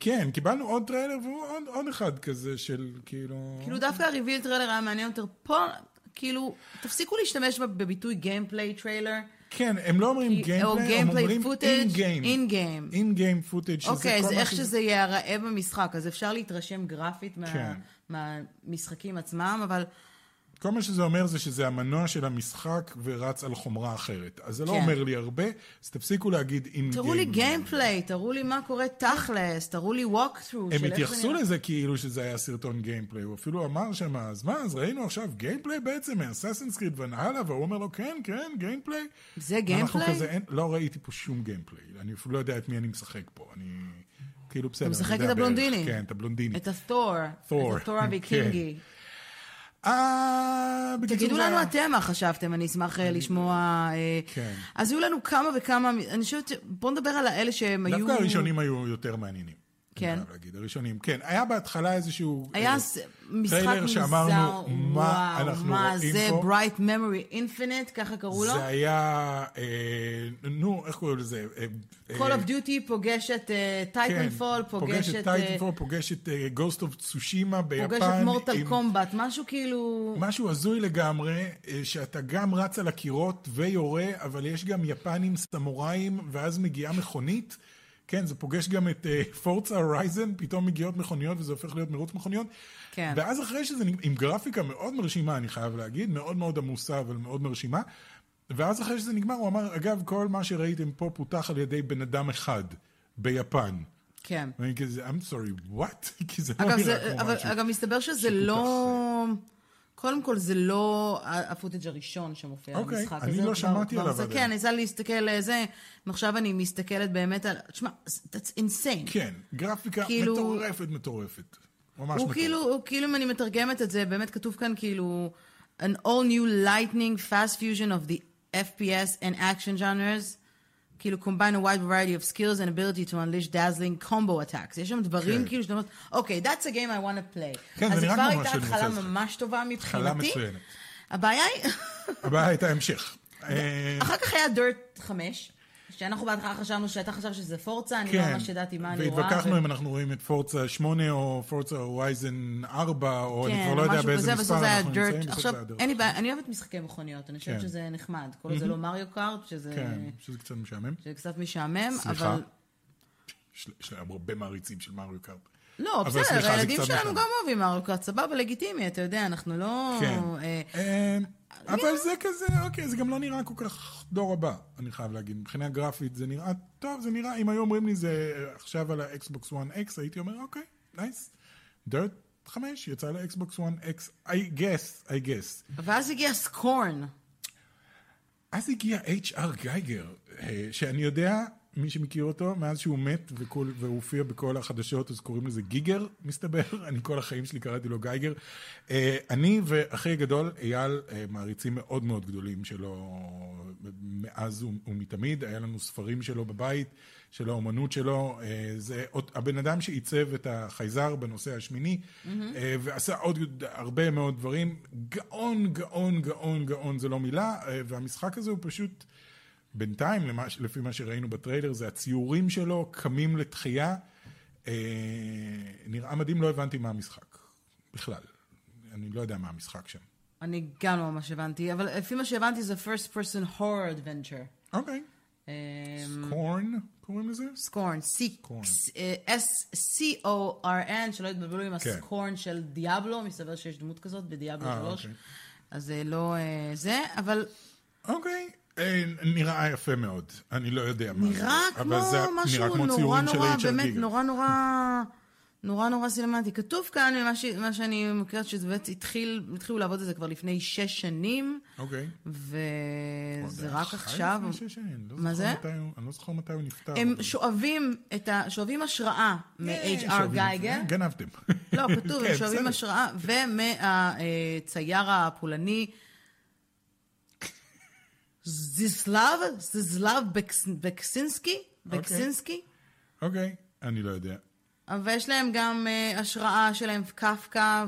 כן, קיבלנו עוד טריילר ועוד עוד אחד כזה של כאילו... כאילו דווקא ה reveal trailer היה מעניין יותר. פה, כאילו, תפסיקו להשתמש בביטוי gameplay trailer. כן, הם לא אומרים gameplay, הם אומרים in-game. in-game. in-game footage, שזה אוקיי, כל אז מה איך שזה- שזה ייראה במשחק, אז אפשר להתרשם גרפית מה- כן. מהמשחקים עצמם, אבל כל מה שזה אומר זה שזה המנוע של המשחק ורץ על חומרה אחרת. אז זה לא כן. אומר לי הרבה, אז תפסיקו להגיד in-game. תראו לי gameplay, תראו לי מה קורה תכלס, תראו לי הם של איך זה התייחסו נראה. לזה כאילו שזה היה סרטון gameplay, הוא אפילו אמר שם, אז מה, אז ראינו עכשיו gameplay בעצם מ Assassin's Creed Valhalla, והוא אומר לו, כן, כן, gameplay. זה gameplay? כזה, אין, לא ראיתי פה שום gameplay, אני אפילו לא יודע את מי אני משחק פה, אני כאילו בסדר. אתה משחק את הבלונדיני. כן, את הבלונדיני. את התור, תור, את התור הוויקינגי. אה, תגידו לנו אתם מה חשבתם, אני אשמח אה, לשמוע. אה, כן. אז היו לנו כמה וכמה, אני חושבת, בואו נדבר על האלה שהם היו... דווקא הראשונים היו יותר מעניינים. כן. אני חייב להגיד, הראשונים, כן. היה בהתחלה איזשהו... היה אה, משחק טריילר מוזר, שאמרנו, מה וואו, אנחנו מה רואים זה פה? Bright Memory Infinite, ככה קראו לו? זה היה, אה, נו, איך קוראים לזה? אה, Call of Duty פוגש את Titanfall, כן, פוגש את... אה, טייטנפול, פוגש את Ghost of Tsushima ביפן. פוגש את Mortal Kombat, משהו כאילו... משהו הזוי לגמרי, אה, שאתה גם רץ על הקירות ויורה, אבל יש גם יפנים סמוראים, ואז מגיעה מכונית. כן, זה פוגש גם את Forza Horizon, פתאום מגיעות מכוניות וזה הופך להיות מרוץ מכוניות. כן. ואז אחרי שזה, עם גרפיקה מאוד מרשימה, אני חייב להגיד, מאוד מאוד עמוסה, אבל מאוד מרשימה. ואז אחרי שזה נגמר, הוא אמר, אגב, כל מה שראיתם פה פותח על ידי בן אדם אחד, ביפן. כן. ואני כזה, I'm sorry, what? כי זה לא נראה כמו משהו. אגב, מסתבר שזה לא... קודם כל, זה לא ה- הפוטאג' הראשון שמופיע אוקיי, במשחק אני הזה. לא שמעתי עליו זה- עדיין. כן, ניסה להסתכל על זה, ועכשיו אני מסתכלת באמת על... תשמע, that's insane. כן, גרפיקה כאילו- מטורפת מטורפת. ממש הוא מטורפת. כאילו, הוא כאילו, אם אני מתרגמת את זה, באמת כתוב כאן כאילו, an all new lightning fast fusion of the FPS and action genres, כאילו combine a wide variety of skills and ability to unleash dazzling combo attacks. יש שם דברים כן. כאילו שאתה אומר, אוקיי, that's a game I want to play. כן, זה אז נראה כבר כמו הייתה משהו שאני התחלה רוצה לשחק. ממש טובה התחלה מבחינתי. מצוינת. הבעיה היא, הבעיה הייתה המשך. אה, אחר כך היה דירט 5, שאנחנו בהתחלה חשבנו שאתה חשב שזה פורצה, אני לא כן, ממש ידעתי מה אני רואה. והתווכחנו ו- אם אנחנו רואים את פורצה 8 או פורצה הורייזן 4, או אני כן, כבר לא יודע באיזה מספר אנחנו נמצאים. עכשיו. אין לי בעיה, אני אוהבת משחקי מכוניות, אני חושבת כן. שזה נחמד. כל עוד זה לא מריו קארט, שזה כן, שזה קצת משעמם. שזה קצת משעמם. אבל... יש יש להם הרבה מעריצים של מריו קארט. לא, בסדר, הילדים שלנו. גם אוהבים מריו קארט, סבבה, לגיטימי, אתה יודע, אנחנו לא... כן. אה, אה, אבל זה כזה, אוקיי, זה גם לא נראה כל כך דור הבא, אני חייב להגיד. מבחינה גרפית זה נראה טוב, זה נראה, אם היו אומרים לי זה עכשיו על האקסבוקס 1 X, הייתי אומר, אוקיי, nice. דירט 5 יצא לאקסבוקס 1 X, I guess, I guess. ואז הגיע סקורן. אז הגיע H.R. גייגר, אה, שאני יודע, מי שמכיר אותו, מאז שהוא מת וכל, והוא הופיע בכל החדשות, אז קוראים לזה גיגר, מסתבר. אני כל החיים שלי קראתי לו גייגר. אה, אני ואחי הגדול, אייל, אה, מעריצים מאוד מאוד גדולים שלו מאז ומתמיד. היה לנו ספרים שלו בבית, של האומנות שלו. אה, זה עוד- הבן אדם שעיצב את החייזר בנושא השמיני, אה, ועשה עוד הרבה מאוד דברים. גאון, גאון, גאון, גאון, זה לא מילה, והמשחק הזה הוא פשוט... בינתיים, למה, לפי מה שראינו בטריילר, זה הציורים שלו קמים לתחייה. אה, נראה מדהים, לא הבנתי מה המשחק. בכלל. אני לא יודע מה המשחק שם. אני גם לא ממש הבנתי, אבל לפי מה שהבנתי זה first person horror adventure. אוקיי. אמ, קורן, קוראים לזה? סקורן, סקורן. אה, S-C-O-R-N, שלא יתבלבלו עם כן. הסקורן של דיאבלו, מסתבר שיש דמות כזאת בדיאבלו אה, 3. אוקיי. אז זה לא אה, זה, אבל אוקיי. אה, נראה יפה מאוד. אני לא יודע מה זה. נראה כמו משהו נראה כמו נורא נורא. באמת. נורא נורא, נורא נורא סינמטי. כתוב כאן, ממה ש- מה שאני מכירת, שזה באמת התחיל, התחילו לעבוד על זה כבר לפני שש שנים, אוקיי. וזה רק עכשיו. לפני שש שנים, לא מה זה? מתי אני לא זוכר מתי הוא נפטר. הם אבל- שואבים את ה... שואבים השראה אה, מ-HR שואבים. גייגר. גנבתם. לא, כתוב, כן, הם שואבים בסדר. השראה, ומהצייר הפולני, זיסלב, זיסלב בקס- בקסינסקי, בקסינסקי, אוקיי, אני לא יודע. ויש להם גם אה, השראה שלהם, קפקא.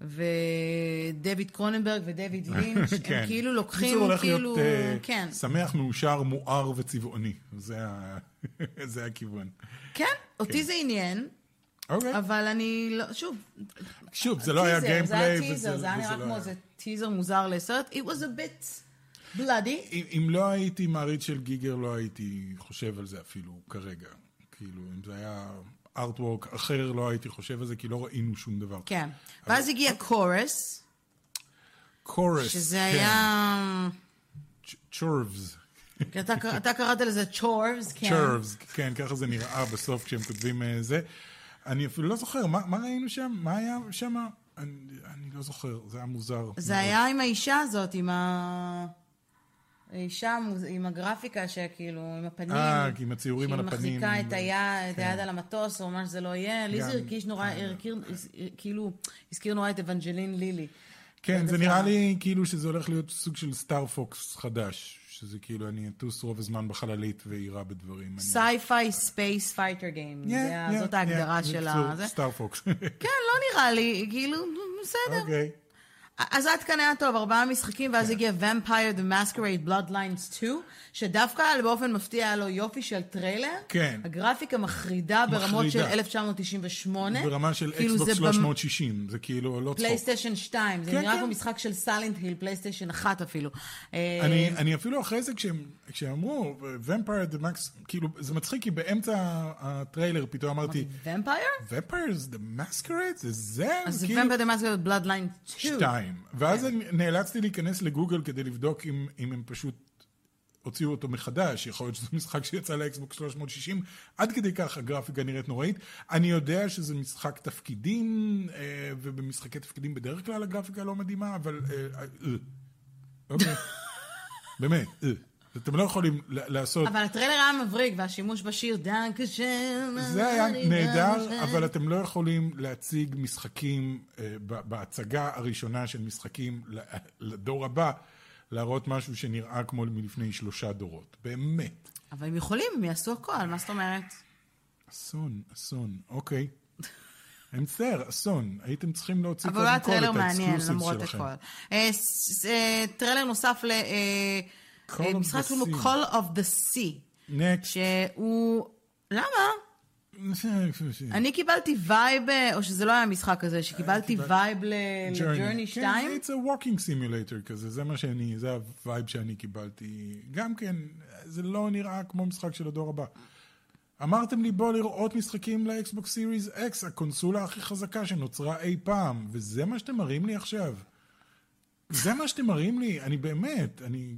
ודויד קרוננברג ודויד לינץ', כן. הם כאילו לוקחים, הולך כאילו, להיות אה, כן, שמח, מאושר, מואר וצבעוני. זה ה- זה הכיוון. כן, אותי זה עניין, אוקיי. אבל אני לא, שוב, שוב, זה לא היה טיזר, זה היה גיימפליי. טיזר, זה היה נראה לא כמו איזה טיזר מוזר לסרט. It was a bit bloody. אם לא הייתי מעריץ של גיגר, לא הייתי חושב על זה אפילו כרגע. כאילו, אם זה היה ארטוורק אחר, לא הייתי חושב על זה, כי לא ראינו שום דבר. כן. ואז הגיע קורס, קורס. שזה כן. היה... צ'ורבס. אתה קראת לזה צ'ורבס, כן. צ'ורבס, כן, ככה זה נראה בסוף כשהם כותבים אה, זה. אני אפילו לא זוכר, מה מה ראינו שם? מה היה שם? אני אני לא זוכר, זה היה מוזר. זה מאוד. היה עם האישה הזאת, עם ה... האישה המוז- עם הגרפיקה שכאילו, עם הפנים. אה, עם הציורים על הפנים. שהיא מחזיקה את היד, את כן. היד על המטוס, או מה שזה לא יהיה. לי זה הרגיש נורא, הכיר- כאילו, הזכיר נורא את אבנג'לין לילי. כן, זה. נראה לי כאילו שזה הולך להיות סוג של Star Fox חדש. שזה כאילו, אני אטוס רוב הזמן בחללית ואירה בדברים. Sci-fi space fighter game. זאת ההגדרה של ה... Star Fox. כן, לא נראה לי, כאילו, בסדר. אוקיי. אז עד כאן היה טוב, ארבעה משחקים, ואז הגיע Vampire the Masquerade Bloodlines 2, שדווקא באופן מפתיע היה לו יופי של טריילר. כן. הגרפיקה מחרידה ברמות של מחרידה. 1998. ברמה של כאילו במ- 360, זה כאילו לא צחוק. פלייסטיישן 2, זה כן, נראה כן. כמו משחק של Silent Hill, פלייסטיישן 1 אפילו. אה, אני, אני אפילו אחרי זה, כשהם, אמרו, Vampire the Max, כאילו, זה מצחיק, כי באמצע הטריילר פתאום אמרתי, Vampire? Vampires the Masquerade? זה זה? אז כאילו, Vampire the Masquerade Bloodline 2. שתיים. ואז אני נאלצתי להיכנס לגוגל כדי לבדוק אם, אם הם פשוט הוציאו אותו מחדש, יכול להיות שזה משחק שיצא לאקסבוקס 360, עד כדי כך הגרפיקה נראית נוראית. אני יודע שזה משחק תפקידים, אה, ובמשחקי תפקידים בדרך כלל הגרפיקה לא מדהימה, אבל... אה, אה, אוקיי. באמת. אתם לא יכולים ל- לעשות... אבל הטריילר היה מבריק, והשימוש בשיר דנק השם. זה היה נהדר. אבל אתם לא יכולים להציג משחקים אה, בהצגה הראשונה של משחקים ל- לדור הבא, להראות משהו שנראה כמו מלפני שלושה דורות. באמת. אבל הם יכולים, הם יעשו הכל, מה זאת אומרת? אסון, אסון, אוקיי. אני מצטער, אסון. הייתם צריכים להוציא אבל הוא היה קודם כל טריילר את מעניין, למרות שלכם. הכל. אה, אה, טריילר נוסף Call the קוראים לו. Call of the Sea, next. שהוא... למה? אני קיבלתי vibe, או שזה לא היה משחק הזה, שקיבלתי קיבלת- vibe ל Journey 2. כן, it's a walking simulator כזה, זה מה שאני, זה ה vibe שאני קיבלתי. גם כן, זה לא נראה כמו משחק של הדור הבא. אמרתם לי בוא לראות משחקים לאקסבוקס סיריס אקס, הקונסולה הכי חזקה שנוצרה אי פעם, וזה מה שאתם מראים לי עכשיו. זה מה שאתם מראים לי, אני באמת, אני...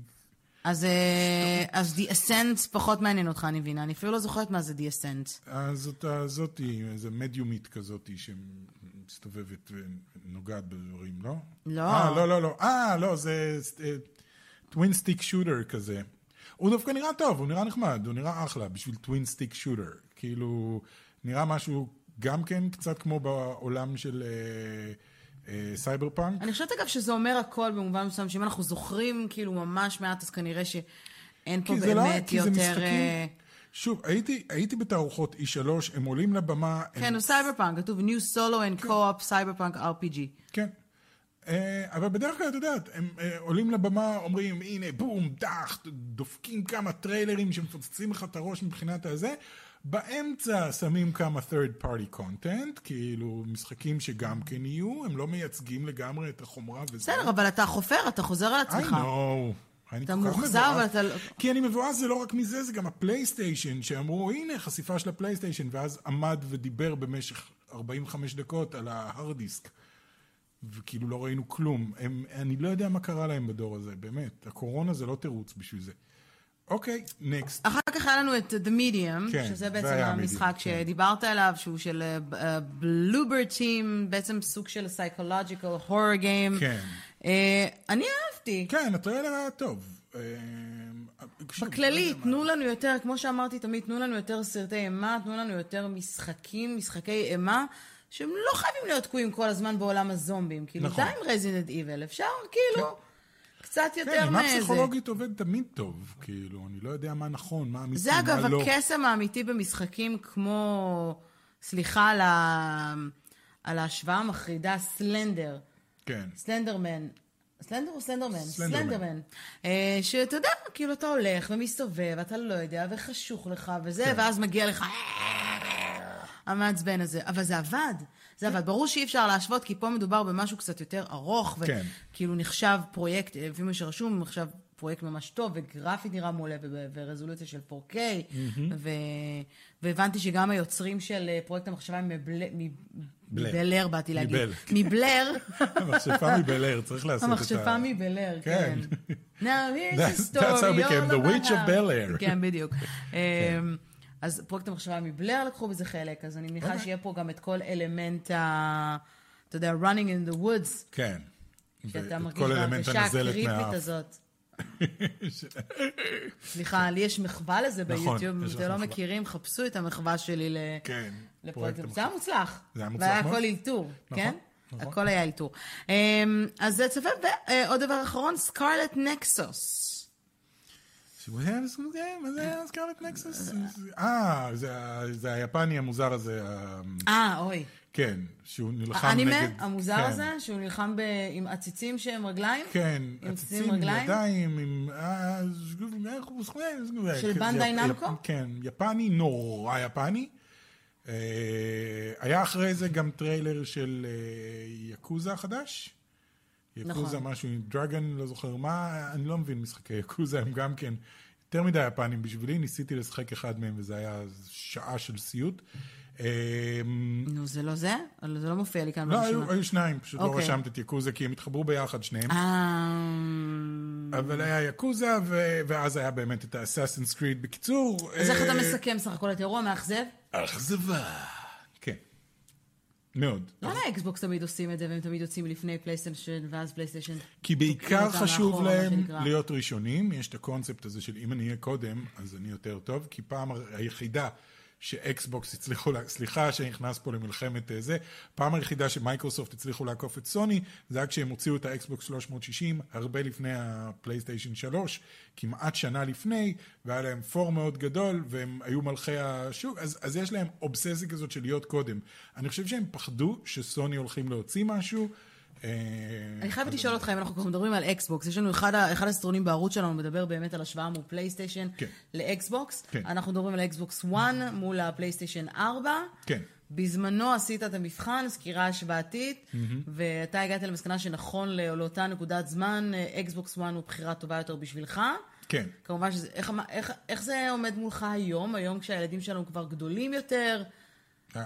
אז, אה, אז The Ascent פחות מעניין אותך, אני מבינה. אני אפילו לא זוכרת מה זה The Ascent. אז זאת זאתי, איזה מדיומית כזאתי שמסתובבת ונוגעת בדברים, לא? לא. אה, לא, לא, לא. אה, לא, זה Twin stick shooter כזה. הוא דווקא נראה טוב, הוא נראה נחמד, הוא נראה אחלה בשביל twin stick shooter. כאילו, נראה משהו גם כן קצת כמו בעולם של אה, אה, סייבר פאנק. אני חושבת אגב שזה אומר הכל במובן מסוים, שאם אנחנו זוכרים כאילו ממש מעט, אז כנראה שאין פה לא, באמת זה יותר... משחקים... אה, שוב, הייתי, הייתי בתערוכות E3, הם עולים לבמה... הם כן, הוא סייבר פאנק, כתוב New Solo and Co-op cyberpunk RPG. כן. אה, אבל בדרך כלל, את יודעת, הם אה, עולים לבמה, אומרים, הנה, בום, דח, דופקים כמה טריילרים שמפוצצים לך את הראש מבחינת הזה. באמצע שמים כמה third party content, כאילו משחקים שגם כן יהיו, הם לא מייצגים לגמרי את החומרה וזה. בסדר, אבל אתה חופר, אתה חוזר על I עצמך. know. אני אתה מאוכזב. אבל אתה לא- כי אני מבואס זה לא רק מזה, זה גם הפלייסטיישן, שאמרו, הנה, חשיפה של הפלייסטיישן, ואז עמד ודיבר במשך 45 דקות על ההארד דיסק. וכאילו לא ראינו כלום. הם, אני לא יודע מה קרה להם בדור הזה, באמת. הקורונה זה לא תירוץ בשביל זה. אוקיי, next. אחר כך היה לנו את The Medium, כן, שזה זה בעצם המשחק Medium, כן. שדיברת עליו, שהוא של בלובר טים, בעצם סוג של psychological horror game. כן. אני אהבתי. כן, הטריילר היה טוב. שוב, בכללי. תנו לנו יותר, כמו שאמרתי תמיד, תנו לנו יותר סרטי אימה, תנו לנו יותר משחקים, משחקי אימה, שהם לא חייבים להיות תקועים כל הזמן בעולם הזומבים. כאילו, נכון. די עם רזינד איבל, אפשר כאילו קצת כן, יותר מאיזה... פסיכולוגית עובד תמיד טוב, כאילו, אני לא יודע מה נכון, מה אמיתי, זה מה אגב לא. הקסם האמיתי במשחקים כמו, סליחה על, ה... על ההשוואה המחרידה, סלנדר. כן. סלנדרמן. סלנדר או סלנדרמן? סלנדרמן. סלנדרמן. אה, שאתה יודע, כאילו אתה הולך ומסתובב, אתה לא יודע, וחשוך לך וזה, כן. ואז מגיע לך המעצבן הזה. אבל זה עבד. זה עבד. ברור שאי אפשר להשוות, כי פה מדובר במשהו קצת יותר ארוך, כן. וכאילו נחשב פרויקט, לפי מה שרשום, נחשב פרויקט ממש טוב, וגרפית נראה מעולה, ורזולוציה של 4K, ו... והבנתי שגם היוצרים של אה, פרויקט המחשבה הם בלר. מבלר, באתי להגיד. מבל. מבלר. המכשפה מבלר, צריך לעשות את ה... המכשפה מבלר, כן. כן. Now here's the story that's how became all the witch of Bel-Air. כן, בדיוק. אז פרויקט המחשבה מבלר לקחו בזה חלק, אז אני מניחה אוקיי. שיהיה פה גם את כל אלמנט ה... אתה יודע, running in the woods, כן. שאתה מרגיש בהרגשה הקריפית. הזאת. סליחה, לי יש מחווה לזה נכון, ביוטיוב, אם אתם לא. מכירים, חפשו את המחווה שלי. כן. לפרויקט. פרויקט זה היה מוצלח. זה היה מוצלח והיה מאוד. הכל אלתור, נכון, כן? נכון. הכל היה אלתור. אמ, אז זה צפה, ועוד דבר אחרון, סקרלט נקסוס. מה זה סקרלט נקסוס? אה, זה היפני המוזר הזה, אה, אוי. כן, שהוא נלחם נגד... האנימה המוזר כן. הזה, שהוא נלחם ב- עם עציצים שהם רגליים? כן, עציצים, עם? ידיים, עם... אה, הוא- של בנדאי נמקו? כן, יפני, נורא יפני. אה, היה אחרי זה גם טריילר של אה, יקוזה החדש. יקוזה נכון. משהו עם דרגון, לא זוכר מה, אני לא מבין משחקי יקוזה, הם גם כן יותר מדי יפנים בשבילי, ניסיתי לשחק אחד מהם וזה היה שעה של סיוט. אה, נו, זה לא זה? זה לא מופיע לי כאן לא, ברשימה. היו, היו שניים, פשוט לא אוקיי. רשמת את יקוזה, כי הם התחברו ביחד שניהם. אה... אבל היה יאקוזה, ו- ואז היה באמת את האסאסינס קריד. בקיצור... אז איך אה, אתה מסכם סך הכל את אירוע מאכזב? אכזבה. מאוד. למה אקסבוקס תמיד עושים את זה, והם תמיד יוצאים לפני פלייסטיישן ואז פלייסטיישן? כי בעיקר חשוב להם. להיות ראשונים. יש את הקונספט הזה של אם אני אהיה קודם, אז אני יותר טוב, כי פעם היחידה שאקסבוקס הצליחו, לה- סליחה שאני נכנס פה למלחמת אה, זה, פעם היחידה שמייקרוסופט הצליחו לעקוף את סוני, זה היה כשהם הוציאו את האקסבוקס 360, הרבה לפני הפלייסטיישן 3, כמעט שנה לפני, והיה להם פור מאוד גדול, והם היו מלכי השוק, אז, אז יש להם אובססיה כזאת של להיות קודם. אני חושב שהם פחדו שסוני הולכים להוציא משהו. אה, אני חייבת לשאול אותך אם אנחנו כבר מדברים על אקסבוקס. יש לנו אחד, הסרטונים בערוץ שלנו מדבר באמת על השוואה מול פלייסטיישן כן. לאקסבוקס. כן. אנחנו מדברים על אקסבוקס 1 מול הפלייסטיישן 4. כן. בזמנו עשית את המבחן, סקירה השוואתית, ואתה הגעת למסקנה שנכון לא- לאותה נקודת זמן, אקסבוקס 1 הוא בחירה טובה יותר בשבילך. כן. כמובן שזה, איך, איך, איך זה עומד מולך היום, היום כשהילדים שלנו כבר גדולים יותר? אה,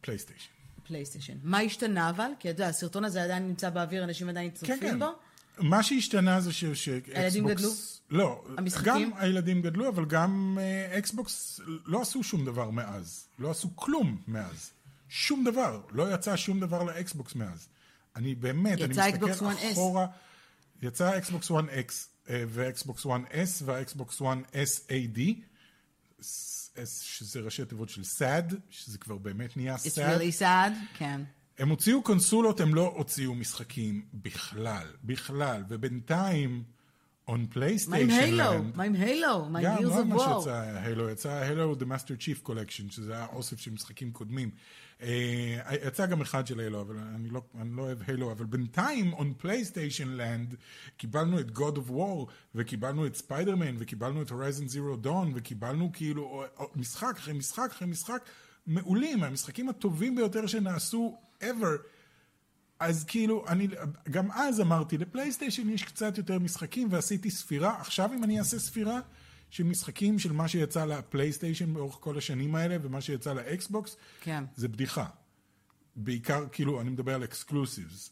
פלייסטיישן. פלייסטיישן. מה השתנה אבל? כי אתה יודע, הסרטון הזה עדיין נמצא באוויר, אנשים עדיין כן, צופים כן. בו. מה שהשתנה זה ש... ש- הילדים אקסבוקס- גדלו? לא. המשחקים? גם הילדים גדלו, אבל גם אה, אקסבוקס לא עשו שום דבר מאז. לא עשו כלום מאז. שום דבר. לא יצא שום דבר לאקסבוקס מאז. אני באמת, אני מסתכל אחורה. יצא אקסבוקס 1 S. יצא אקסבוקס 1 X אה, ואקסבוקס 1 S והאקסבוקס 1 SAD. S- S, שזה ראשי תיבות של SAD, שזה כבר באמת נהיה It's SAD. really sad, כן. הם הוציאו קונסולות, הם לא הוציאו משחקים בכלל, בכלל, ובינתיים, on מה עם פלייסטיישן הילו? מה עם הילו? מה עם גם, Gears לא of מה War? שיצא הילו, יצא הילו The Master Chief Collection, שזה היה אוסף של משחקים קודמים. אה, יצא גם אחד של הילו, אבל אני לא, אני לא אוהב הילו, אבל בינתיים, on פלייסטיישן land, קיבלנו את God of War, וקיבלנו את ספיידרמן, וקיבלנו את Horizon Zero Dawn, וקיבלנו כאילו או- או- משחק אחרי משחק אחרי משחק מעולים, המשחקים הטובים ביותר שנעשו ever. אז כאילו, אני גם אז אמרתי, לפלייסטיישן יש קצת יותר משחקים, ועשיתי ספירה. עכשיו אם אני אעשה ספירה של משחקים של מה שיצא לפלייסטיישן באורך כל השנים האלה, ומה שיצא לאקסבוקס, כן. זה בדיחה. בעיקר, כאילו, אני מדבר על exclusives.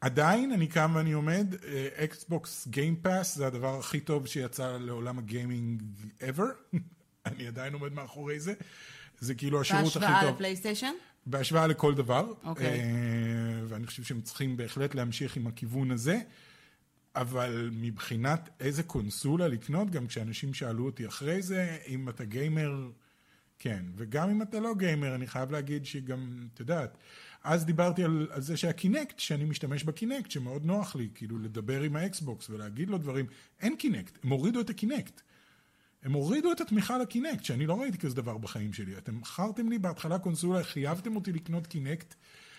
עדיין, אני קם ואני עומד, אקסבוקס גיימפאס זה הדבר הכי טוב שיצא לעולם הגיימינג ever. אני עדיין עומד מאחורי זה. זה כאילו השירות הכי בהשוואה טוב. לפלייסטיישן? בהשוואה לכל דבר. אוקיי. אה, ואני חושב שהם צריכים בהחלט להמשיך עם הכיוון הזה. אבל מבחינת איזה קונסולה לקנות, גם כשאנשים שאלו אותי אחרי זה, אם אתה גיימר, כן. וגם אם אתה לא גיימר, אני חייב להגיד שגם, את יודעת, אז דיברתי על, על זה שהקינקט, שאני משתמש בקינקט, שמאוד נוח לי, כאילו לדבר עם האקסבוקס ולהגיד לו דברים, אין קינקט, הם הורידו את הקינקט. הם הורידו את התמיכה לקינקט, שאני לא ראיתי כזה דבר בחיים שלי. אתם מכרתם לי בהתחלה קונסולה, חייבתם אותי לקנות קינקט,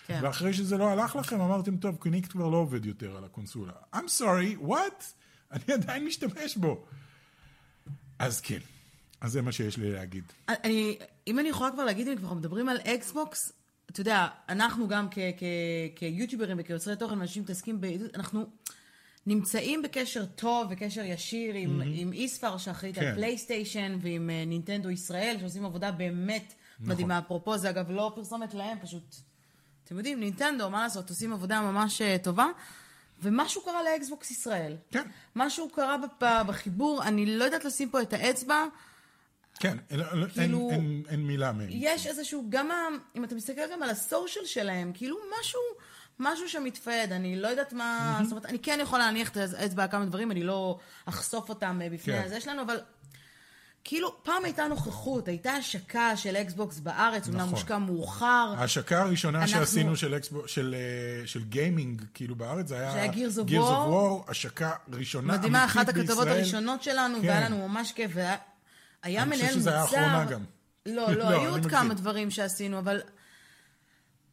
כן. ואחרי שזה לא הלך לכם, אמרתם, טוב, קינקט כבר לא עובד יותר על הקונסולה. I'm sorry, what? אני עדיין משתמש בו. אז כן, אז זה מה שיש לי להגיד. אני, אם אני יכולה כבר להגיד, אם כבר מדברים על אקסבוקס, אתה יודע, אנחנו גם כיוטיוברים וכיוצרי תוכן, אנשים מתעסקים ב... אנחנו נמצאים בקשר טוב וקשר ישיר עם, עם איספר שאחראית כן. על פלייסטיישן ועם אה, נינטנדו ישראל, שעושים עבודה באמת נכון. מדהימה. אפרופו, זה אגב לא פרסומת להם, פשוט, אתם יודעים, נינטנדו, מה לעשות, עושים עבודה ממש אה, טובה. ומשהו קרה לאקסבוקס ישראל. כן. משהו קרה בחיבור, אני לא יודעת לשים פה את האצבע. כן, אין, כאילו- אין, אין, אין מילה מהם. יש איזשהו, גם אם אתה מסתכל גם על הסושיאל שלהם, כאילו משהו, משהו שמתפעד, אני לא יודעת מה, זאת אומרת, אני כן יכולה להניח את האצבע על כמה דברים, אני לא אחשוף אותם אה, בפני כן. הזה שלנו, אבל כאילו, פעם הייתה נוכחות, הייתה השקה של אקסבוקס בארץ, אומנם נכון. הושקע מאוחר, ההשקה הראשונה אנחנו- שעשינו של, אקסבו, של, אה, של גיימינג, כאילו בארץ, זה היה... זה היה War. of War, השקה ראשונה אמיתית מדהימה, בישראל. אחת הכתבות הראשונות שלנו, כן. והיה לנו ממש כיף, והיה היה אני חושב מנהל שזה היה מוצר. האחרונה גם. לא, לא, לא, היו עוד. כמה דברים שעשינו, אבל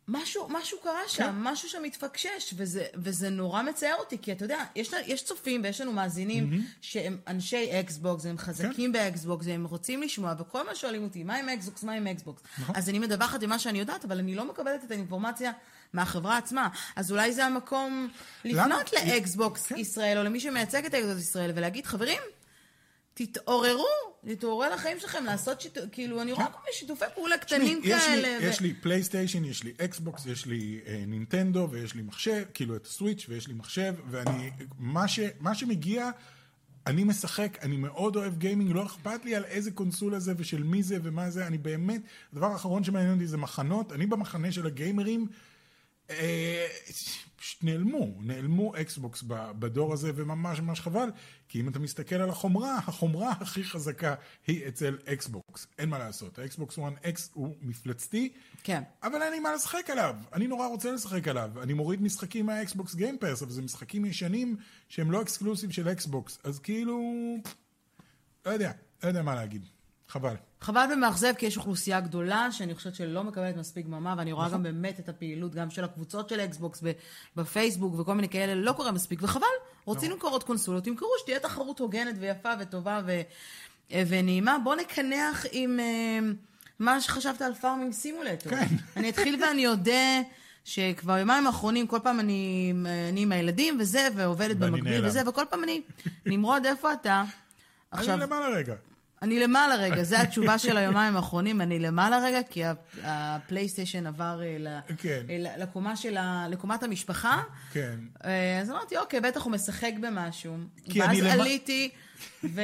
משהו, משהו קרה כן. שם, משהו שם התפקשש, וזה, וזה נורא מצער אותי, כי אתה יודע, יש, יש צופים ויש לנו מאזינים שהם אנשי אקסבוקס, הם חזקים כן. באקסבוקס, והם רוצים לשמוע, וכל הזמן שואלים אותי, מה עם אקסבוקס, מה עם אקסבוקס? נכון. אז אני מדווחת עם מה שאני יודעת, אבל אני לא מקבלת את האינפורמציה מהחברה עצמה. אז אולי זה המקום? לפנות לאקסבוקס כן. ישראל, או למי שמייצג את אקסבוקס ישראל, ולהגיד, חברים, תתעוררו, תתעוררו לחיים שלכם, לעשות שיתוף, כאילו, אני רואה כל מיני שיתופי פעולה קטנים כאלה. יש לי פלייסטיישן, יש לי אקסבוקס, יש לי אה, נינטנדו ויש לי מחשב, כאילו את הסוויץ' ויש לי מחשב, ואני, מה, שמגיע, אני משחק, אני מאוד אוהב גיימינג, לא אכפת לי על איזה קונסולה זה ושל מי זה ומה זה, אני באמת, הדבר האחרון שמעניין אותי זה מחנות, אני במחנה של הגיימרים, אה, נעלמו, נעלמו אקסבוקס בדור הזה, וממש ממש חבל, כי אם אתה מסתכל על החומרה, החומרה הכי חזקה היא אצל אקסבוקס, אין מה לעשות, האקסבוקס 1 X הוא מפלצתי, כן. אבל אין לי מה לשחק עליו, אני נורא רוצה לשחק עליו, אני מוריד משחקים מהאקסבוקס גיים פס, אבל זה משחקים ישנים שהם לא אקסקלוסיב של אקסבוקס, אז כאילו, לא יודע, לא יודע מה להגיד, חבל. חבל ומאכזב, כי יש אוכלוסייה גדולה שאני חושבת שלא מקבלת מספיק במה, ואני רואה נכון. גם באמת את הפעילות, גם של הקבוצות של אקסבוקס בפייסבוק וכל מיני כאלה, לא קורה מספיק, וחבל, רוצים למכור עוד קונסולות, תמכרו שתהיה תחרות הוגנת ויפה וטובה ו- אה, ונעימה. בוא נקנח עם אה, מה שחשבת על Farming Simulator. כן. אני אתחיל ואני אודה שכבר יומיים האחרונים, כל פעם אני, אני עם הילדים וזה, ועובדת במקביל נעלם. וזה, וכל פעם אני, נמרוד, איפה אתה? אני למעלה רגע. אני למעלה רגע, זו התשובה של היומיים האחרונים, אני למעלה רגע, כי הפלייסטיישן עבר אה, כן. אה, לקומה של ה- לקומת המשפחה. כן. אה, אז אמרתי, אוקיי, בטח הוא משחק במשהו. כי ואז עליתי, ו...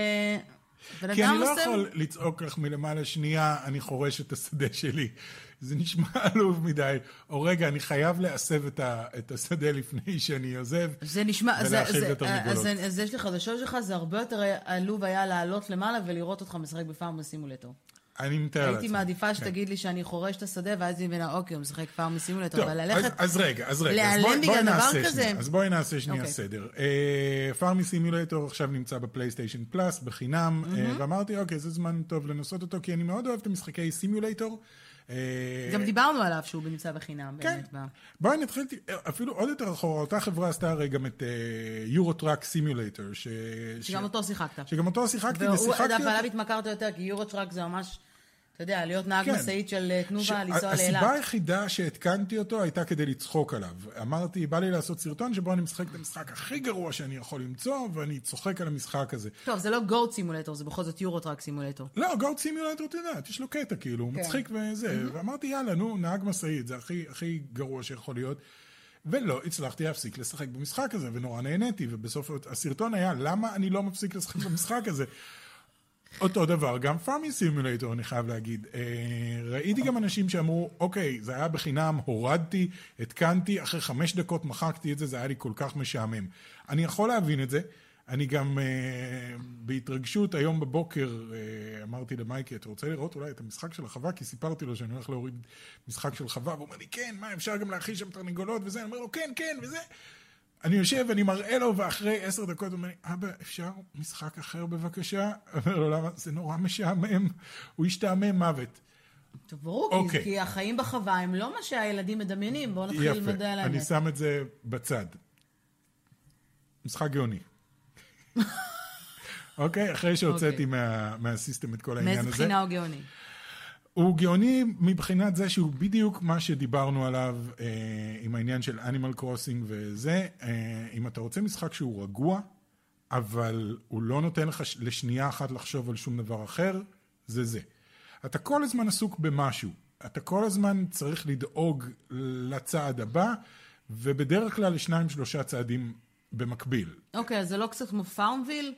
כי אני לא יכול לצעוק לך מלמעלה שנייה, אני חורש את השדה שלי. זה נשמע עלוב מדי. או רגע, אני חייב להסב את, ה, את השדה לפני שאני עוזב. זה נשמע, ולהאכיל זה, את התרנגולות. אז, אז יש לי חדשות שלך, זה הרבה יותר עלוב היה לעלות למעלה ולראות אותך משחק בפארם בסימולטור. אני מתאר הייתי לעצמי. מעדיפה כן. שתגיד לי שאני חורש את השדה, ואז אני מבינה, אוקיי, הוא משחק פארם בסימולטור, טוב, אבל אז, ללכת... אז רגע, אז רגע. אז להיעלם בגלל דבר כזה? אז בואי נעשה שנייה אוקיי. סדר. Farming Simulator עכשיו נמצא בפלייסטיישן פלאס, בחינם, אה, ואמרתי, אוקיי, זה זמן טוב לנסות אותו, כי אני מאוד אוהב את המשחקי סימולטור. אה, גם דיברנו עליו שהוא נמצא בחינם, כן. באמת. ב- בואי נתחיל אפילו עוד יותר אחורה, אותה חברה עשתה הרי גם את Euro Truck Simulator, שגם אותו שיחקת. שגם אותו שיחקתי, והוא, ושיחקתי אותו. עליו התמכרת יותר, כי Euro Truck זה ממש, אתה יודע, להיות נהג כן. משאית של אה, תנובה, ש- לנסוע הסיבה לאילת. היחידה שהתקנתי אותו הייתה כדי לצחוק עליו. אמרתי, בא לי לעשות סרטון שבו אני משחק את המשחק הכי גרוע שאני יכול למצוא, ואני צוחק על המשחק הזה. טוב, זה לא Goat Simulator, זה בכל זאת Euro Truck Simulator. לא, Goat Simulator, אתה יודעת, יש לו קטע כאילו, הוא כן. מצחיק וזה. ואמרתי, יאללה, נו, נהג משאית, זה הכי, הכי גרוע שיכול להיות. ולא הצלחתי להפסיק לשחק במשחק הזה, ונורא נהניתי, ובסוף הסרטון היה, למה אני לא מפסיק לשחק במשחק הזה? אותו דבר, גם Farming Simulator, אני חייב להגיד. אה, ראיתי גם אנשים שאמרו, אוקיי, זה היה בחינם, הורדתי, התקנתי, אחרי חמש דקות מחקתי את זה, זה היה לי כל כך משעמם. אני יכול להבין את זה. אני גם אה, בהתרגשות היום בבוקר אה, אמרתי למייקי, אתה רוצה לראות אולי את המשחק של החווה? כי סיפרתי לו שאני הולך להוריד משחק של חווה, והוא אומר לי, כן, מה, אפשר גם להכיל שם תרנגולות וזה? אני אומר לו, כן, כן, וזה. אני יושב, אני מראה לו, ואחרי עשר דקות הוא אומר לי, אבא, אפשר משחק אחר בבקשה? אני אומר לו, למה? זה נורא משעמם. הוא השתעמם מוות. טוב, ברור, כי- אוקיי. כי החיים בחווה הם לא מה שהילדים מדמיינים, בואו נתחיל מדע על אני האמת. שם את זה בצד. משחק גאוני. אוקיי? אחרי שהוצאתי אוקיי. מה- מהסיסטם את כל העניין מאיזה הזה. בחינה הוא גאוני? הוא גאוני מבחינת זה שהוא בדיוק מה שדיברנו עליו אה, עם העניין של אנימל קרוסינג וזה. אה, אם אתה רוצה משחק שהוא רגוע, אבל הוא לא נותן לך לשנייה אחת לחשוב על שום דבר אחר, זה זה. אתה כל הזמן עסוק במשהו. אתה כל הזמן צריך לדאוג לצעד הבא, ובדרך כלל לשניים שלושה צעדים במקביל. אוקיי, אז זה לא קצת כמו פארמוויל?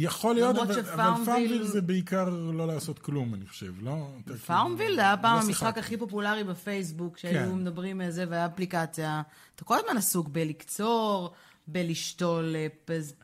יכול להיות, אבל, אבל פארמוויל זה בעיקר לא לעשות כלום, אני חושב, לא? אתה פארמוויל כאילו- זה היה פעם לא המשחק. הכי פופולרי בפייסבוק, שהיו כן. מדברים על זה, והיה אפליקציה. אתה כל הזמן עסוק בלקצור, בלשתול, אה, פז-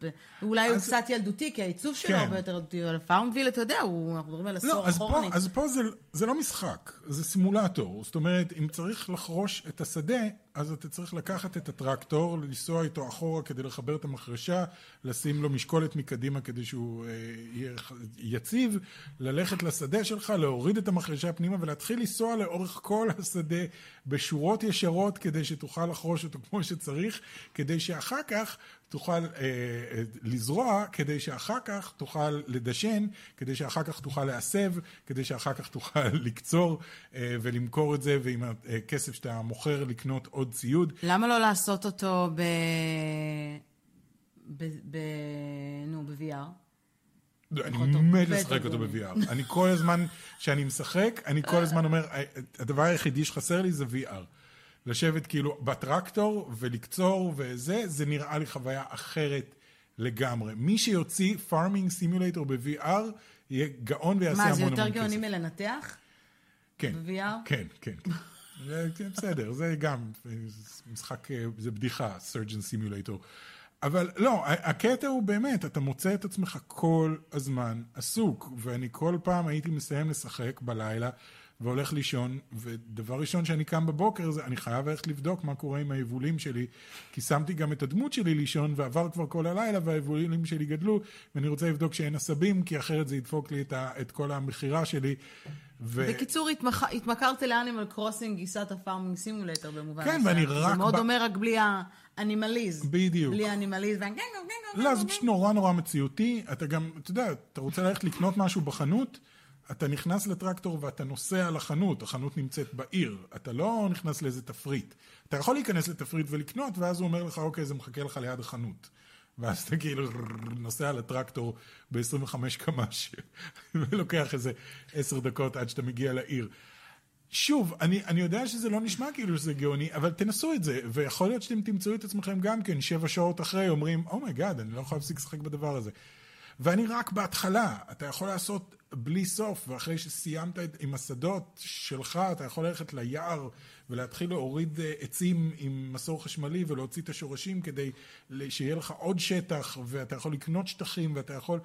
אולי הוא אז- קצת ילדותי, כי העיצוב שלו כן. הרבה יותר ילדותי, אבל פארמוויל, אתה יודע, הוא- אנחנו מדברים על עשור לא, פה, אחורנית. אז פה זה, זה לא משחק, זה סימולטור. זאת אומרת, אם צריך לחרוש את השדה, אז אתה צריך לקחת את הטרקטור, לנסוע איתו אחורה כדי לחבר את המחרשה, לשים לו משקולת מקדימה כדי שהוא אה, יהיה יציב, ללכת לשדה שלך, להוריד את המחרשה פנימה ולהתחיל לנסוע לאורך כל השדה בשורות ישרות כדי שתוכל לחרוש אותו כמו שצריך, כדי שאחר כך תוכל אה, אה, לזרוע, כדי שאחר כך תוכל לדשן, כדי שאחר כך תוכל להסב, כדי שאחר כך תוכל לקצור אה, ולמכור את זה, ועם הכסף שאתה מוכר לקנות עוד ציוד. למה לא לעשות אותו ב... ב... ב... נו, ב-VR? אני אותו מת לשחק אותו. ב-VR. אני כל הזמן, כשאני משחק, אני כל הזמן אומר, הדבר היחידי שחסר לי זה VR. לשבת כאילו בטרקטור ולקצור וזה, זה נראה לי חוויה אחרת לגמרי. מי שיוציא פארמינג סימולטור ב-VR, יהיה גאון ויעשה מה, המון זה המון יותר כסף. גאוני מלנתח? כן. ב-VR? כן, כן. כן. זה- כן, בסדר, זה גם זה משחק, אה, זה בדיחה, surgeon simulator. אבל לא, הקטע הוא באמת, אתה מוצא את עצמך כל הזמן עסוק, ואני כל פעם הייתי מסיים לשחק בלילה והולך לישון, ודבר ראשון שאני קם בבוקר זה, אני חייב ללכת לבדוק מה קורה עם היבולים שלי, כי שמתי גם את הדמות שלי לישון, ועבר כבר כל הלילה, והיבולים שלי גדלו, ואני רוצה לבדוק שאין עשבים, כי אחרת זה ידפוק לי את, ה, את כל המכירה שלי. ו... בקיצור, התמח- התמכרתי לאנימל קרוסינג, גרסת ה Farming Simulator במובן כן, מסוים. ואני רק זה מאוד ב- דומה, רק בלי ה animals. בדיוק. בלי ה animals. לא, זה פשוט נורא נורא מציאותי. אתה גם, אתה יודע, אתה רוצה ללכת לקנות משהו בחנות, אתה נכנס לטרקטור ואתה נוסע לחנות, החנות נמצאת בעיר, אתה לא נכנס לאיזה תפריט. אתה יכול להיכנס לתפריט ולקנות, ואז הוא אומר לך, אוקיי, זה מחכה לך ליד החנות. ואז אתה כאילו נוסע לטרקטור ב-25 קמ"ש, ולוקח איזה עשר דקות עד שאתה מגיע לעיר. שוב, אני, אני יודע שזה לא נשמע כאילו שזה גאוני, אבל תנסו את זה, ויכול להיות שאתם תמצאו את עצמכם גם כן שבע שעות אחרי, אומרים, oh my god, אני לא יכול להפסיק לשחק בדבר הזה. ואני רק בהתחלה, אתה יכול לעשות בלי סוף, ואחרי שסיימת עם השדות שלך, אתה יכול ללכת ליער ולהתחיל להוריד אה, עצים עם מסור חשמלי ולהוציא את השורשים כדי שיהיה לך עוד שטח, ואתה יכול לקנות שטחים, ואתה יכול...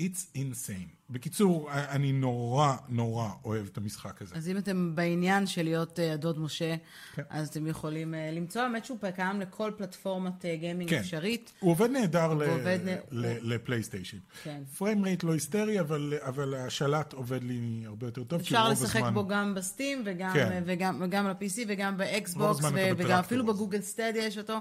It's insane. בקיצור, אני נורא נורא אוהב את המשחק הזה. אז אם אתם בעניין של להיות אה, הדוד משה, כן. אז אתם יכולים אה, למצוא, האמת שהוא קיים לכל פלטפורמת אה, גיימינג כן. אפשרית. הוא עובד נהדר ל- עובד ל- לפלייסטיישן. כן. frame rate לא היסטרי, אבל, אבל השלט עובד לי הרבה יותר טוב. אפשר לשחק הזמן- בו גם ב Steam, וגם, כן. וגם, וגם ל-PC, וגם באקסבוקס, ו- וגם אפילו. בגוגל סטדיה יש אותו.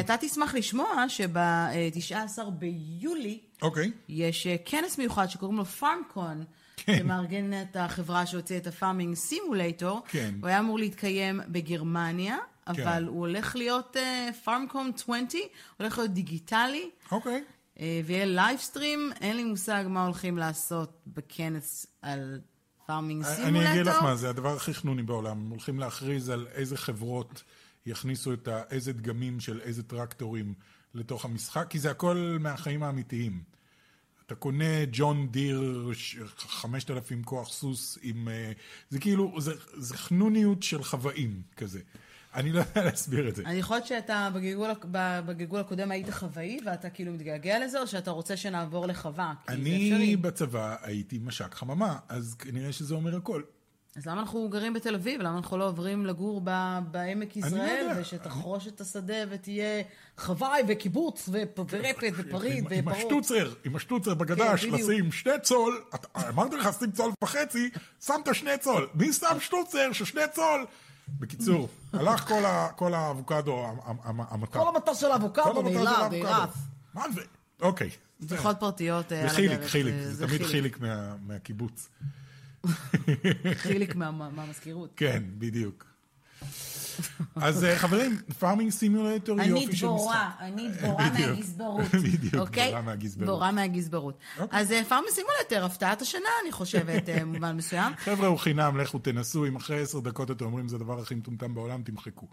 אתה תשמח לשמוע שב-19 ביולי, אוקיי. יש כנס מיוחד שקוראים לו פארמקון, כן. שמארגנת החברה שהוציאה את ה Farming Simulator. כן. הוא היה אמור להתקיים בגרמניה, אבל הוא הולך להיות פארמקון 20, הולך להיות דיגיטלי, אוקיי. אה, ויהיה livestream. אין לי מושג מה הולכים לעשות בכנס על Farming Simulator. אני אגיד לך מה, זה הדבר הכי חנוני בעולם. הם הולכים להכריז על איזה חברות יכניסו את ה... איזה דגמים של איזה טרקטורים לתוך המשחק, כי זה הכל מהחיים האמיתיים. אתה קונה ג'ון דיר, ש- 5,000 כוח סוס עם... אה, זה כאילו, זה, זה חנוניות של חוואים כזה. אני לא יודע להסביר את זה. אני חושבת שאתה בגלגול, בגלגול הקודם היית חוואי, ואתה כאילו מתגעגע לזה, או שאתה רוצה שנעבור לחווה? אני. בצבא הייתי מש"ק חממה, אז כנראה שזה אומר הכל. אז למה אנחנו גרים בתל אביב? למה אנחנו לא עוברים לגור ב- בעמק יזרעאל, יודע. ושתחרוש את השדה ותהיה חוואי וקיבוץ ופ- ורפת ופריד עם, עם ופרות? השטוצר, עם השטוצר בגדש, כן. לשים שני צול, אמרתי לך שים צול וחצי, שמת שני צול. מי שם שטוצר של שני צול? בקיצור, הלך כל האבוקדו המ- המ- המטע. כל המטוס של האבוקדו המטע נעלם. נערף. מה זה? אוקיי. בדיחות פרטיות אה, זה חיליק, הדרך, חיליק, אה, זה תמיד חיליק מה- מהקיבוץ. חיליק מה- מה- מהמזכירות. כן, בדיוק. אז אה, חברים, Farming Simulator אני יופי של משחק. דבורה, אני דבורה. מהגזברות. בדיוק, אוקיי? דבורה מהגזברות. דבורה מהגזברות. אוקיי. אז Farming Simulator, הפתעת השנה, אני חושבת, אה, במובן מסוים. חבר'ה, הוא חינם, לכו תנסו, אם אחרי עשר דקות אתם אומרים זה הדבר הכי מטומטם בעולם, תמחקו.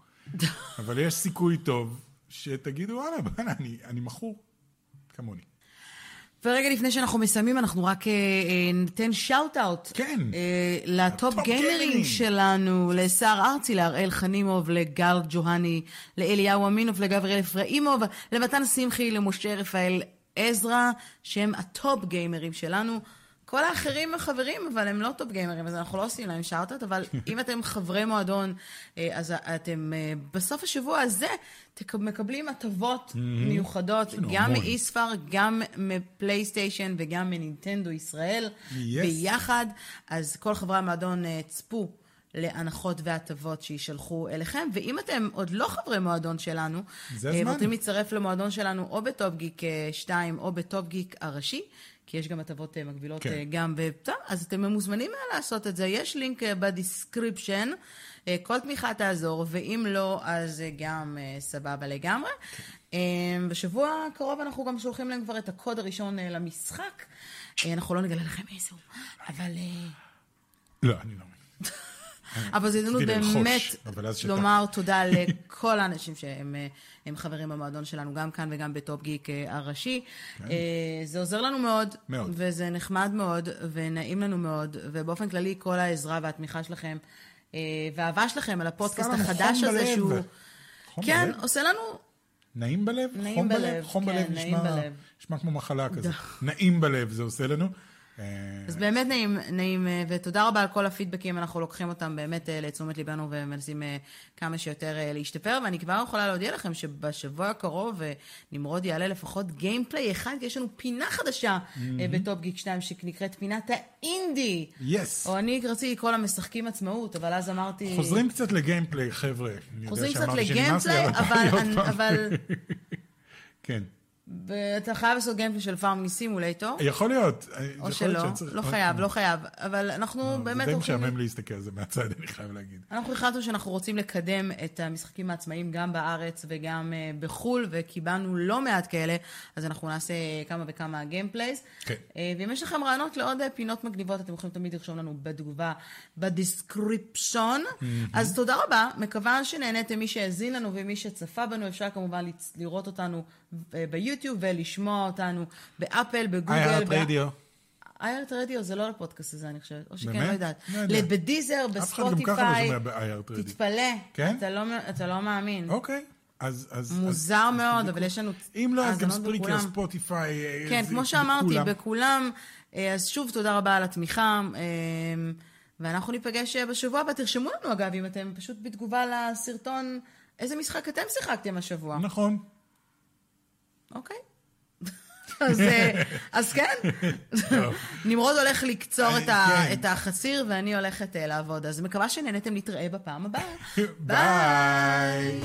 אבל יש סיכוי טוב שתגידו, וואלה, אני, אני מכור, כמוני. ורגע לפני שאנחנו מסיימים, אנחנו רק אה, אה, ניתן shout-out. כן. אה, ל top גיימרים. שלנו, לסער ארצי, להראל חנימוב, לגל ג'והני, לאליהו אמינוב, לגבריאל אפראימוב, למתן שמחי, למשה רפאל עזרא, שהם ה top גיימרים שלנו. כל האחרים הם חברים, אבל הם לא top גיימרים, אז אנחנו לא עושים להם shout-outs, אבל אם אתם חברי מועדון, אה, אז אתם אה, בסוף השבוע הזה מקבלים הטבות מיוחדות, גם. מישפאר, גם מפלייסטיישן וגם מנינטנדו ישראל. ביחד. אז כל חברי המועדון אה, צפו. להנחות והטבות שיישלחו אליכם, ואם אתם עוד לא חברי מועדון שלנו, זה אה, הזמן. רוצים להצטרף למועדון שלנו או ב Top Geek 2 או ב Top Geek הראשי, כי יש גם הטבות אה, מקבילות כן. אה, גם ב... טוב, אז אתם מוזמנים אה, לעשות את זה. יש לינק ב description, כל תמיכה תעזור, ואם לא, אז גם סבבה לגמרי. אה, בשבוע הקרוב אנחנו גם שולחים להם כבר את הקוד הראשון למשחק. אנחנו לא נגלה לכם איזה הוא, אבל... לא, אני לא... אבל זו הזדמנות באמת. לומר תודה לכל האנשים שהם אה, חברים במועדון שלנו, גם כאן וגם בטופ גיק אה, הראשי. אה, זה עוזר לנו מאוד, כן. מאוד. וזה נחמד מאוד, ונעים לנו מאוד, ובאופן כללי כל העזרה והתמיכה שלכם, אה, והאהבה שלכם על הפודקאסט החדש הזה, בלב. שהוא... כן, בלב? עושה לנו... נעים בלב? נעים חום בלב, חום כן, בלב נשמע, בלב. נשמע כמו מחלה כזה. נעים בלב זה עושה לנו. אה, אז באמת נעים, נעים, אה, ותודה רבה על כל הפידבקים, אנחנו לוקחים אותם באמת אה, לתשומת ליבנו ומנסים כמה שיותר להשתפר, ואני כבר יכולה להודיע לכם שבשבוע הקרוב נמרוד יעלה לפחות gameplay אחד, כי יש לנו פינה חדשה אה, ב Top Geek 2 שנקראת פינת האינדי. Yes. או אני רציתי לקרוא לה משחקים עצמאות, אבל אז אמרתי... חוזרים קצת ל gameplay, חבר'ה. חוזרים קצת ל gameplay, אבל. אבל כן. אתה חייב לעשות gameplay של Farming Simulator, יכול להיות. או שלא, לא חייב, לא חייב, אבל אנחנו באמת זה די הולכים... משעמם להסתכל על זה מהצד, אני חייב להגיד. אנחנו החלטנו שאנחנו רוצים לקדם את המשחקים העצמאיים גם בארץ וגם אה, בחו"ל, וקיבלנו לא מעט כאלה, אז אנחנו נעשה כמה וכמה gameplays. כן. אה, ואם יש לכם רעיונות לעוד אה, פינות מגניבות, אתם יכולים תמיד לרשום לנו בתגובה ב description. אז תודה רבה, מקווה שנהניתם מי שהאזין לנו ומי שצפה בנו. אפשר כמובן לראות אותנו אה, ביוטיוב ולשמוע אותנו באפל, בגוגל. איי ב- רדיו. איירט רדיו זה לא לפודקאסט הזה, אני חושבת. או שכן? לא יודעת. לא. בדיזר, לא בספוטיפיי. תתפלא. כן? אתה לא, אתה לא מאמין. אוקיי. אז... אז- מוזר אז- מאוד, אז אבל יש לנו אם לא, אז גם ספריקר. ספוטיפיי. אה, כן, כמו שאמרתי, בכולם. בכולם. אה, אז שוב, תודה רבה על התמיכה. אה, ואנחנו ניפגש אה, בשבוע הבא. תרשמו לנו, אגב, אם אתם פשוט בתגובה לסרטון, איזה משחק אתם שיחקתם השבוע. נכון. אוקיי. אז, אה, אז כן, נמרוד הולך לקצור את, ה, כן. את החסיר ואני הולכת אה, לעבוד. אז מקווה שנהנתם להתראה בפעם הבאה. ביי.